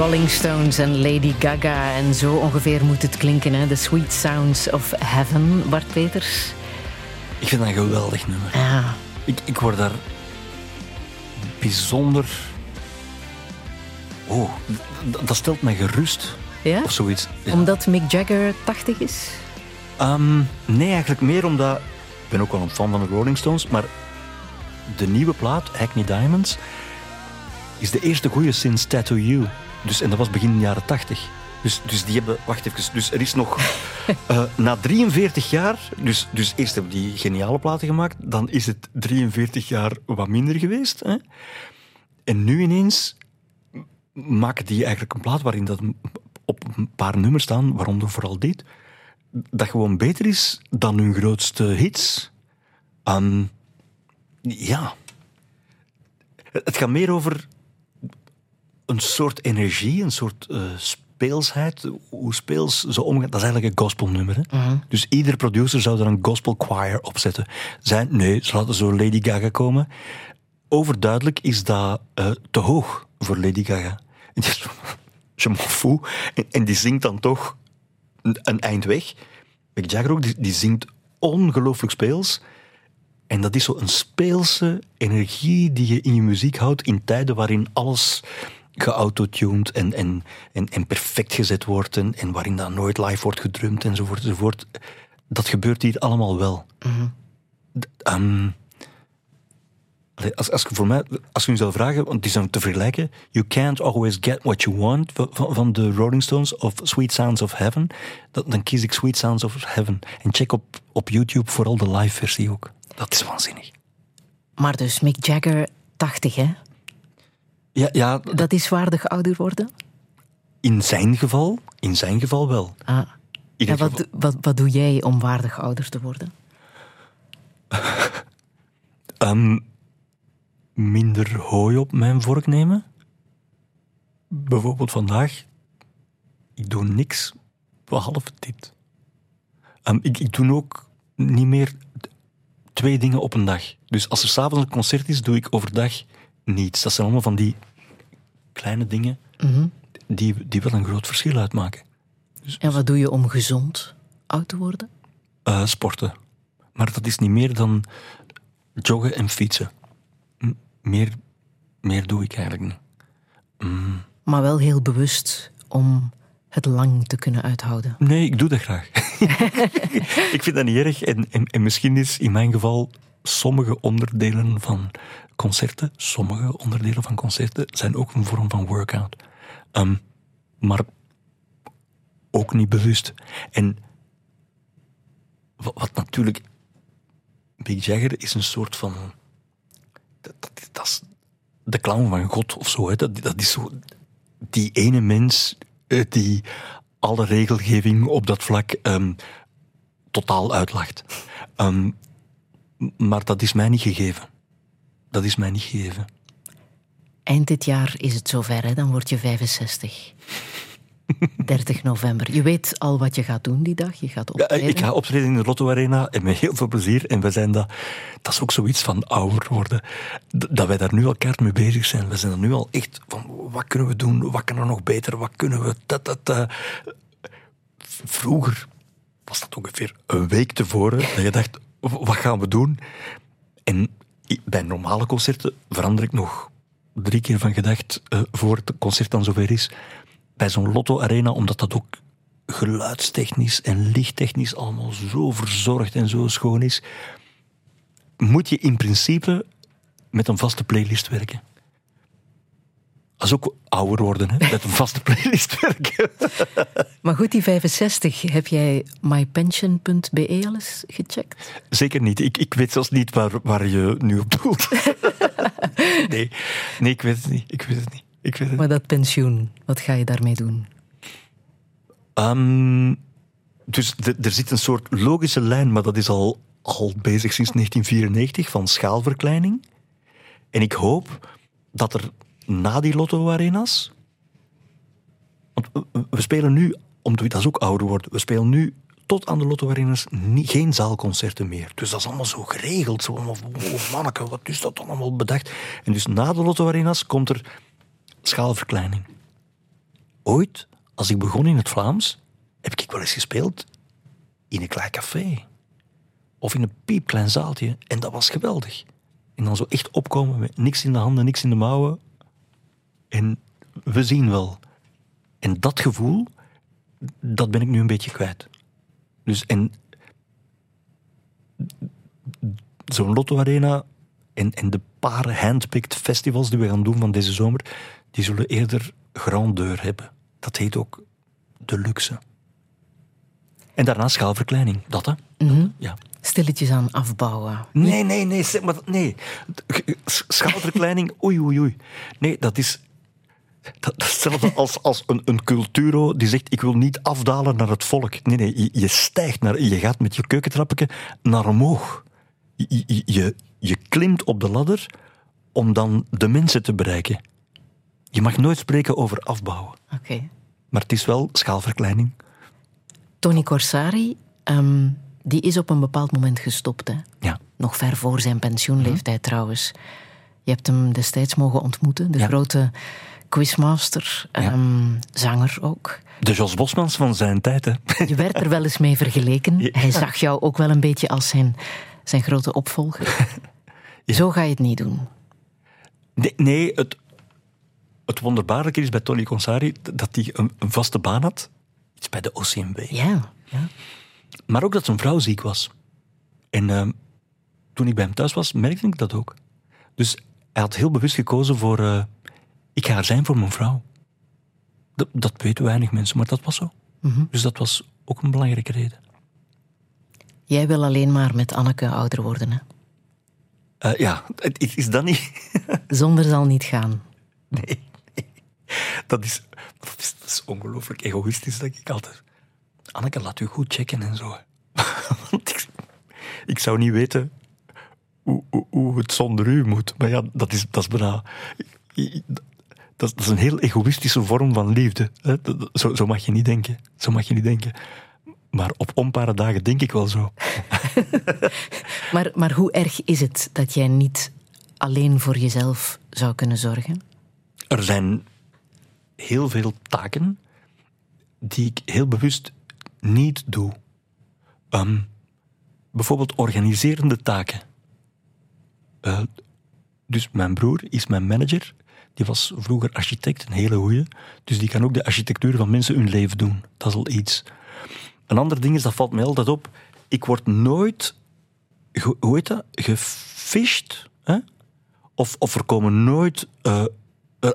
Rolling Stones en Lady Gaga. En zo ongeveer moet het klinken, hè? The Sweet Sounds of Heaven, Bart Peters. Ik vind dat een geweldig nummer. Ja, Ik, ik word daar bijzonder... Oh, dat stelt mij gerust. ja? Of zoiets. Ja. Omdat Mick Jagger 80 is? Ehm, nee, eigenlijk meer omdat... Ik ben ook wel een fan van de Rolling Stones, maar de nieuwe plaat, Hackney Diamonds, is de eerste goede sinds Tattoo You. Dus, en dat was begin jaren 80. Dus, dus die hebben... Wacht even. Dus er is nog... eh, na 43 jaar... Dus, dus eerst hebben die geniale platen gemaakt. Dan is het 43 jaar wat minder geweest. Hè? En nu ineens maken die eigenlijk een plaat waarin dat op een paar nummers staan, waaronder vooral dit, dat gewoon beter is dan hun grootste hits. Ehm, ja. Het gaat meer over een soort energie, een soort eh, speelsheid. Hoe speels ze omgaan. Dat is eigenlijk een gospelnummer. Hè? Dus iedere producer zou er een gospel choir op zetten. Zijn, nee, ze laten zo Lady Gaga komen. Overduidelijk is dat eh, te hoog voor Lady Gaga. Je m'en fous. En, en die zingt dan toch een, een eind weg. Mick Jagger ook, die, die zingt ongelooflijk speels. En dat is zo een speelse energie die je in je muziek houdt in tijden waarin alles geautotuned en, en, en, en perfect gezet wordt en, en waarin dat nooit live wordt gedrumd enzovoort enzovoort. Dat gebeurt hier allemaal wel. D- ehm, als, als, voor mij, als je nu zou vragen, want die zijn te vergelijken, You Can't Always Get What You Want van de Rolling Stones of Sweet Sounds of Heaven, dan, dan kies ik Sweet Sounds of Heaven. En check op, op YouTube vooral de live versie ook. Dat is waanzinnig. Maar dus Mick Jagger 80, hè? Ja, ja, Dat is waardig ouder worden? in zijn geval, in zijn geval wel. Ah. Ja, wat, geval- wat, wat doe jij om waardig ouder te worden? Ehm, minder hooi op mijn vork nemen. Bijvoorbeeld vandaag. Ik doe niks behalve dit. Ehm, ik, ik doe ook niet meer twee dingen op een dag. Dus als er s'avonds een concert is, doe ik overdag niets. Dat zijn allemaal van die kleine dingen die, die wel een groot verschil uitmaken. En wat doe je om gezond oud te worden? Eh, sporten. Maar dat is niet meer dan joggen en fietsen. M- Meer, meer doe ik eigenlijk niet. Maar wel heel bewust om het lang te kunnen uithouden. Nee, ik doe dat graag. ik vind dat niet erg. En, en, en misschien is in mijn geval sommige onderdelen van concerten, sommige onderdelen van concerten zijn ook een vorm van workout. Ehm, maar ook niet bewust. En wat, natuurlijk... Big Jagger is een soort van... Dat, dat, is de clown van God of zo. Hè. Dat, is zo... Die ene mens die alle regelgeving op dat vlak ehm, totaal uitlacht. Ehm, m- maar dat is mij niet gegeven. Dat is mij niet gegeven. Eind dit jaar is het zover, hè? dan word je 65. 30 november. Je weet al wat je gaat doen die dag. Je gaat Ja, optreden. ik ga optreden in de Lotto Arena en met heel veel plezier. En we zijn dat, dat is ook zoiets van ouder worden. Dat wij daar nu al keihard mee bezig zijn. We zijn er nu al echt van, wat kunnen we doen? Wat kan er nog beter? Wat kunnen we... Dat, dat. V- Vroeger was dat ongeveer een week tevoren dat je dacht, wat gaan we doen? En bij normale concerten verander ik nog drie keer van gedacht eh, voor het concert dan zover is. Bij zo'n Lotto Arena, omdat dat ook geluidstechnisch en lichttechnisch allemaal zo verzorgd en zo schoon is, moet je in principe met een vaste playlist werken. Dat is ook ouder worden, hè? met een vaste playlist werken. Maar goed, die 65, heb jij mypension.be al eens gecheckt? Zeker niet. Ik, ik weet zelfs niet waar, waar je nu op doelt. nee. nee, ik weet het niet. Ik weet het niet. Ik weet het Maar dat pensioen, wat ga je daarmee doen? Ehm, dus er zit een soort logische lijn, maar dat is al, al bezig sinds 1994, van schaalverkleining. En ik hoop dat er na die Lotto-arena's... Want we- spelen nu, omdat dat is ook ouder wordt, we spelen nu tot aan de Lotto-arenas niet- geen zaalconcerten meer. Dus dat is allemaal zo geregeld. Zo allemaal, oh manneke, wat is dat allemaal bedacht? En dus na de Lotto-arenas komt er schaalverkleining. ooit, als ik begon in het Vlaams, heb ik wel eens gespeeld in een klein café. Of in een piepklein zaaltje. En dat was geweldig. En dan zo echt opkomen met niks in de handen, niks in de mouwen. En we zien wel. En dat gevoel, dat ben ik nu een beetje kwijt. Dus en zo'n Lotto Arena en, en de paar handpicked festivals die we gaan doen van deze zomer, die zullen eerder grandeur hebben. Dat heet ook de luxe. En daarna schaalverkleining. Dat hè? Ja. Stilletjes aan afbouwen. Nee, nee, nee, maar, nee. Schaalverkleining, oei, oei, oei. Nee, dat is, dat is hetzelfde als, als een, een culturo die zegt, ik wil niet afdalen naar het volk. Nee, nee, je, je stijgt naar, je gaat met je keukentrappetje naar omhoog. Je, je, je, je klimt op de ladder om dan de mensen te bereiken. Je mag nooit spreken over afbouwen. Oké. Maar het is wel schaalverkleining. Tony Corsari, ehm, die is op een bepaald moment gestopt. Hè? Ja. Nog ver voor zijn pensioenleeftijd trouwens. Je hebt hem destijds mogen ontmoeten, de Ja. grote quizmaster, ehm, zanger ook. De Jos Bosmans van zijn tijd, hè. Je werd er wel eens mee vergeleken. Ja. Hij zag jou ook wel een beetje als zijn, zijn grote opvolger. Zo ga je het niet doen. Nee, nee het, het wonderbaarlijke is bij Tony Consari dat hij een, een vaste baan had. Iets bij de OCMW. Ja, ja. Maar ook dat zijn vrouw ziek was. En ehm, toen ik bij hem thuis was, merkte ik dat ook. Dus hij had heel bewust gekozen voor... eh, ik ga er zijn voor mijn vrouw. Dat, dat weten weinig mensen, maar dat was zo. Dus dat was ook een belangrijke reden. Jij wil alleen maar met Anneke ouder worden. Hè? Eh, ja, is, is dat niet... Zonder zal niet gaan. Nee, nee. Dat is, dat is, dat is ongelooflijk egoïstisch, denk ik altijd. Anneke, laat u goed checken en zo. Want ik, ik zou niet weten hoe, hoe, hoe het zonder u moet. Maar ja, dat is, dat is bijna... Dat is, dat is een heel egoïstische vorm van liefde. hè. Dat- dat- Zo, zo mag je niet denken. Zo mag je niet denken. Maar op onpare dagen denk ik wel zo. Maar, maar hoe erg is het dat jij niet alleen voor jezelf zou kunnen zorgen? Er zijn heel veel taken die ik heel bewust niet doe. Ehm, bijvoorbeeld organiserende taken. Eh, dus mijn broer is mijn manager. Die was vroeger architect, een hele goeie. Dus die kan ook de architectuur van mensen hun leven doen. Dat is al iets. Een ander ding is, dat valt mij altijd op. Ik word nooit, hoe heet dat, gefished. Hè? Of, of er komen nooit eh,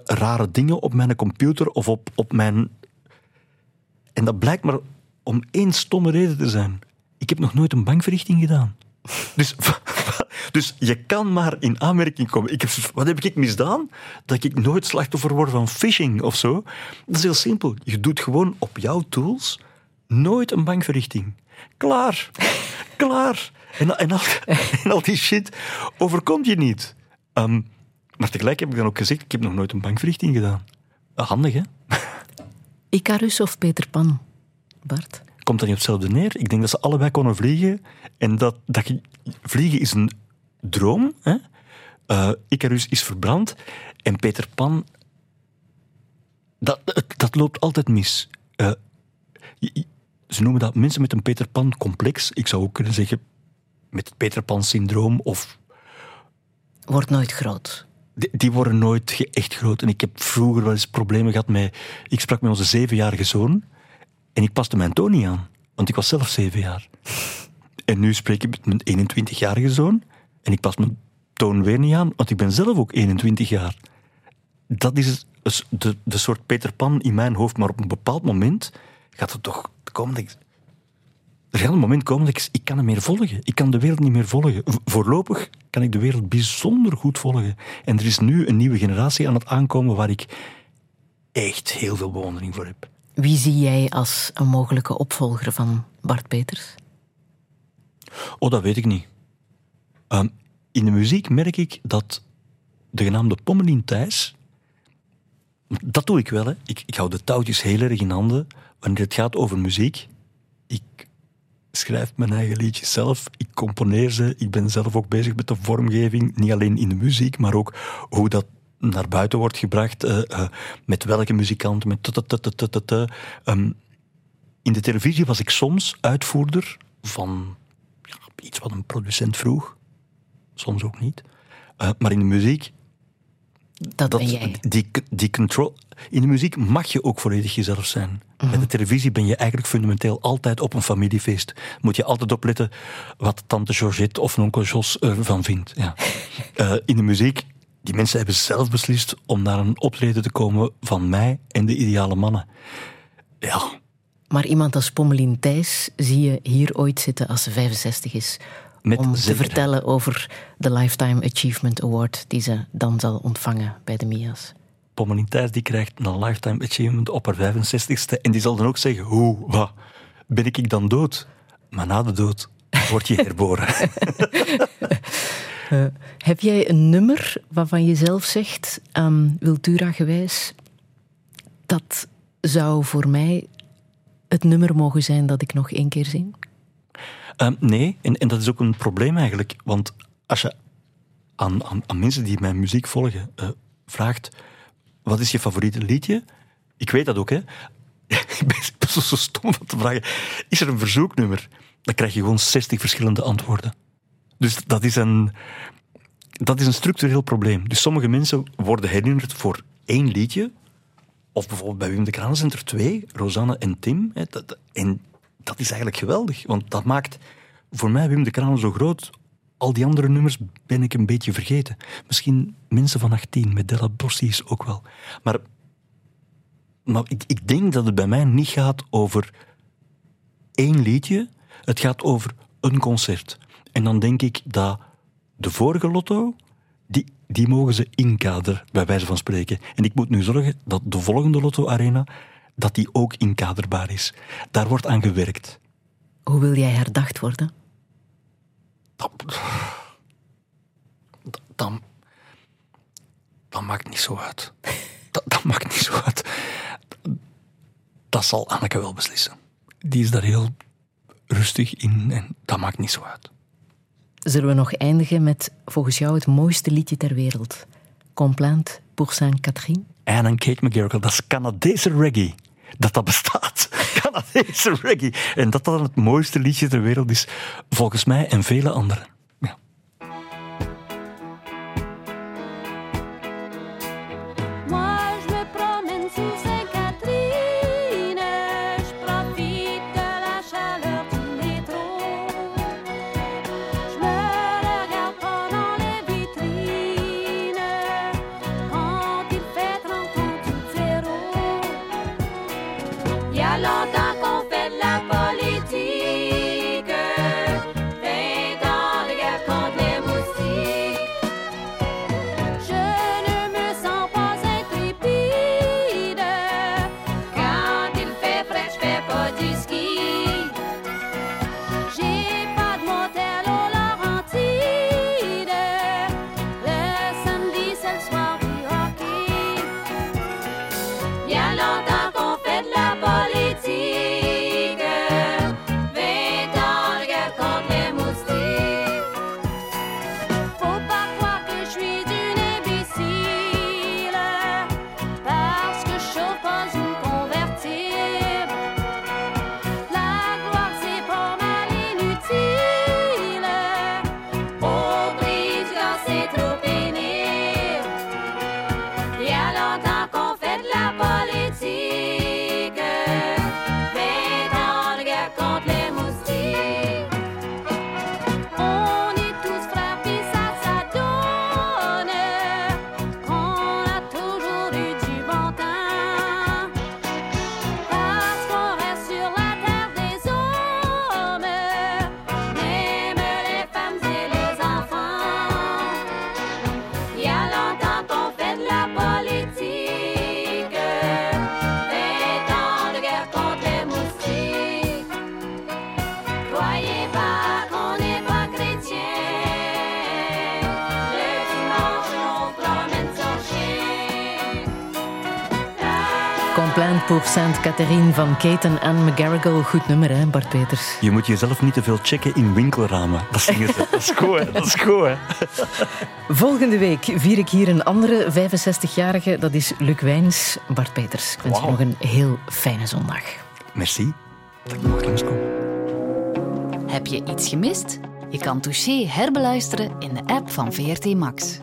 rare dingen op mijn computer of op, op mijn... En dat blijkt maar om één stomme reden te zijn. Ik heb nog nooit een bankverrichting gedaan. Dus, dus je kan maar in aanmerking komen. Ik heb, wat heb ik misdaan? Dat ik nooit slachtoffer word van phishing of zo. Dat is heel simpel. Je doet gewoon op jouw tools nooit een bankverrichting. Klaar. Klaar. En, en, al, en al die shit overkomt je niet. Ehm, maar tegelijk heb ik dan ook gezegd, ik heb nog nooit een bankverrichting gedaan. Eh, Handig, hè? Icarus of Peter Pan, Bart? Komt dat niet op hetzelfde neer? Ik denk dat ze allebei konden vliegen. En dat, dat vliegen is een droom. Hè? Eh, Icarus is verbrand. En Peter Pan... Dat, dat loopt altijd mis. Eh, ze noemen dat mensen met een Peter Pan-complex. Ik zou ook kunnen zeggen met het Peter Pan-syndroom of Wordt nooit groot. die, die worden nooit echt groot. En ik heb vroeger wel eens problemen gehad met... Ik sprak met onze zevenjarige zoon en ik paste mijn toon niet aan. Want ik was zelf zeven jaar. En nu spreek ik met mijn 21-jarige zoon en ik pas mijn toon weer niet aan, want ik ben zelf ook 21 jaar. Dat is dus de, de soort Peter Pan in mijn hoofd. Maar op een bepaald moment gaat het toch komen dat ik... Er gaat een moment komen dat ik... Ik kan hem meer volgen. Ik kan de wereld niet meer volgen. Voorlopig kan ik de wereld bijzonder goed volgen. En er is nu een nieuwe generatie aan het aankomen waar ik echt heel veel bewondering voor heb. Wie zie jij als een mogelijke opvolger van Bart Peters? Oh, dat weet ik niet. Ehm, in de muziek merk ik dat de genaamde Pommelien Thijs... Dat doe ik wel, hè. Ik, ik hou de touwtjes heel erg in handen wanneer het gaat over muziek. Ik schrijf mijn eigen liedjes zelf, ik componeer ze. Ik ben zelf ook bezig met de vormgeving, niet alleen in de muziek, maar ook hoe dat naar buiten wordt gebracht. eh, eh, met welke muzikant, met. Ehm, in de televisie was ik soms uitvoerder van ja, iets wat een producent vroeg. Soms ook niet. Eh, maar in de muziek Dat, ben jij. die, die control. In de muziek mag je ook volledig jezelf zijn. Bij de televisie ben je eigenlijk fundamenteel altijd op een familiefeest. Moet je altijd opletten wat tante Georgette of onkel Jos ervan vindt. Ja. Eh, in de muziek, die mensen hebben zelf beslist om naar een optreden te komen van mij en de ideale mannen. Ja, Maar iemand als Pommelien Thijs zie je hier ooit zitten als ze 65 is. Met om te vertellen over de Lifetime Achievement Award die ze dan zal ontvangen bij de Mia's. Pommelien Thijs die krijgt een lifetime achievement op haar 65ste. En die zal dan ook zeggen, hoe, wat, ben ik dan dood? Maar na de dood word je herboren. Heb jij een nummer waarvan je zelf zegt, um, Wiltura gewijs, dat zou voor mij het nummer mogen zijn dat ik nog één keer zing? Ehm, nee, en, dat is ook een probleem eigenlijk. Want als je aan, aan, mensen die mijn muziek volgen eh, vraagt: wat is je favoriete liedje? Ik weet dat ook, hè? ik ben zo, stom van te vragen: is er een verzoeknummer? Dan krijg je gewoon 60 verschillende antwoorden. Dus dat is een, dat is een structureel probleem. Dus sommige mensen worden herinnerd voor één liedje. Of bijvoorbeeld bij Wim de Kranen zijn er twee, Rosanne en Tim. Dat is eigenlijk geweldig, want dat maakt voor mij Wim de Kranen zo groot. Al die andere nummers ben ik een beetje vergeten. Misschien mensen van 18, met Della Bossies ook wel. Maar, maar ik, ik denk dat het bij mij niet gaat over één liedje. Het gaat over een concert. En dan denk ik dat de vorige lotto, die, die mogen ze inkaderen, bij wijze van spreken. En ik moet nu zorgen dat de volgende Lotto Arena, dat die ook inkaderbaar is. Daar wordt aan gewerkt. Hoe wil jij herdacht worden? Dan, dat maakt niet zo uit. Dat, dat maakt niet zo uit. Dat zal Anneke wel beslissen. Die is daar heel rustig in en dat maakt niet zo uit. Zullen we nog eindigen met volgens jou het mooiste liedje ter wereld? Complaint pour Saint-Catherine? En een Kate McGarrigle, dat is Canadese reggae. Dat dat bestaat. Canadese reggae. En dat dat het mooiste liedje ter wereld is, volgens mij en vele anderen. Pour Sainte Catherine van Kate en McGarrigle. Goed nummer, hè, Bart Peters? Je moet jezelf niet te veel checken in winkelramen. Dat. Dat is goed. Dat is goed. Volgende week vier ik hier een andere 65-jarige. Dat is Luc Wijns. Bart Peters, ik wens je nog een heel fijne zondag. Merci dat ik mag langskomen. Heb je iets gemist? Je kan Touché herbeluisteren in de app van VRT Max.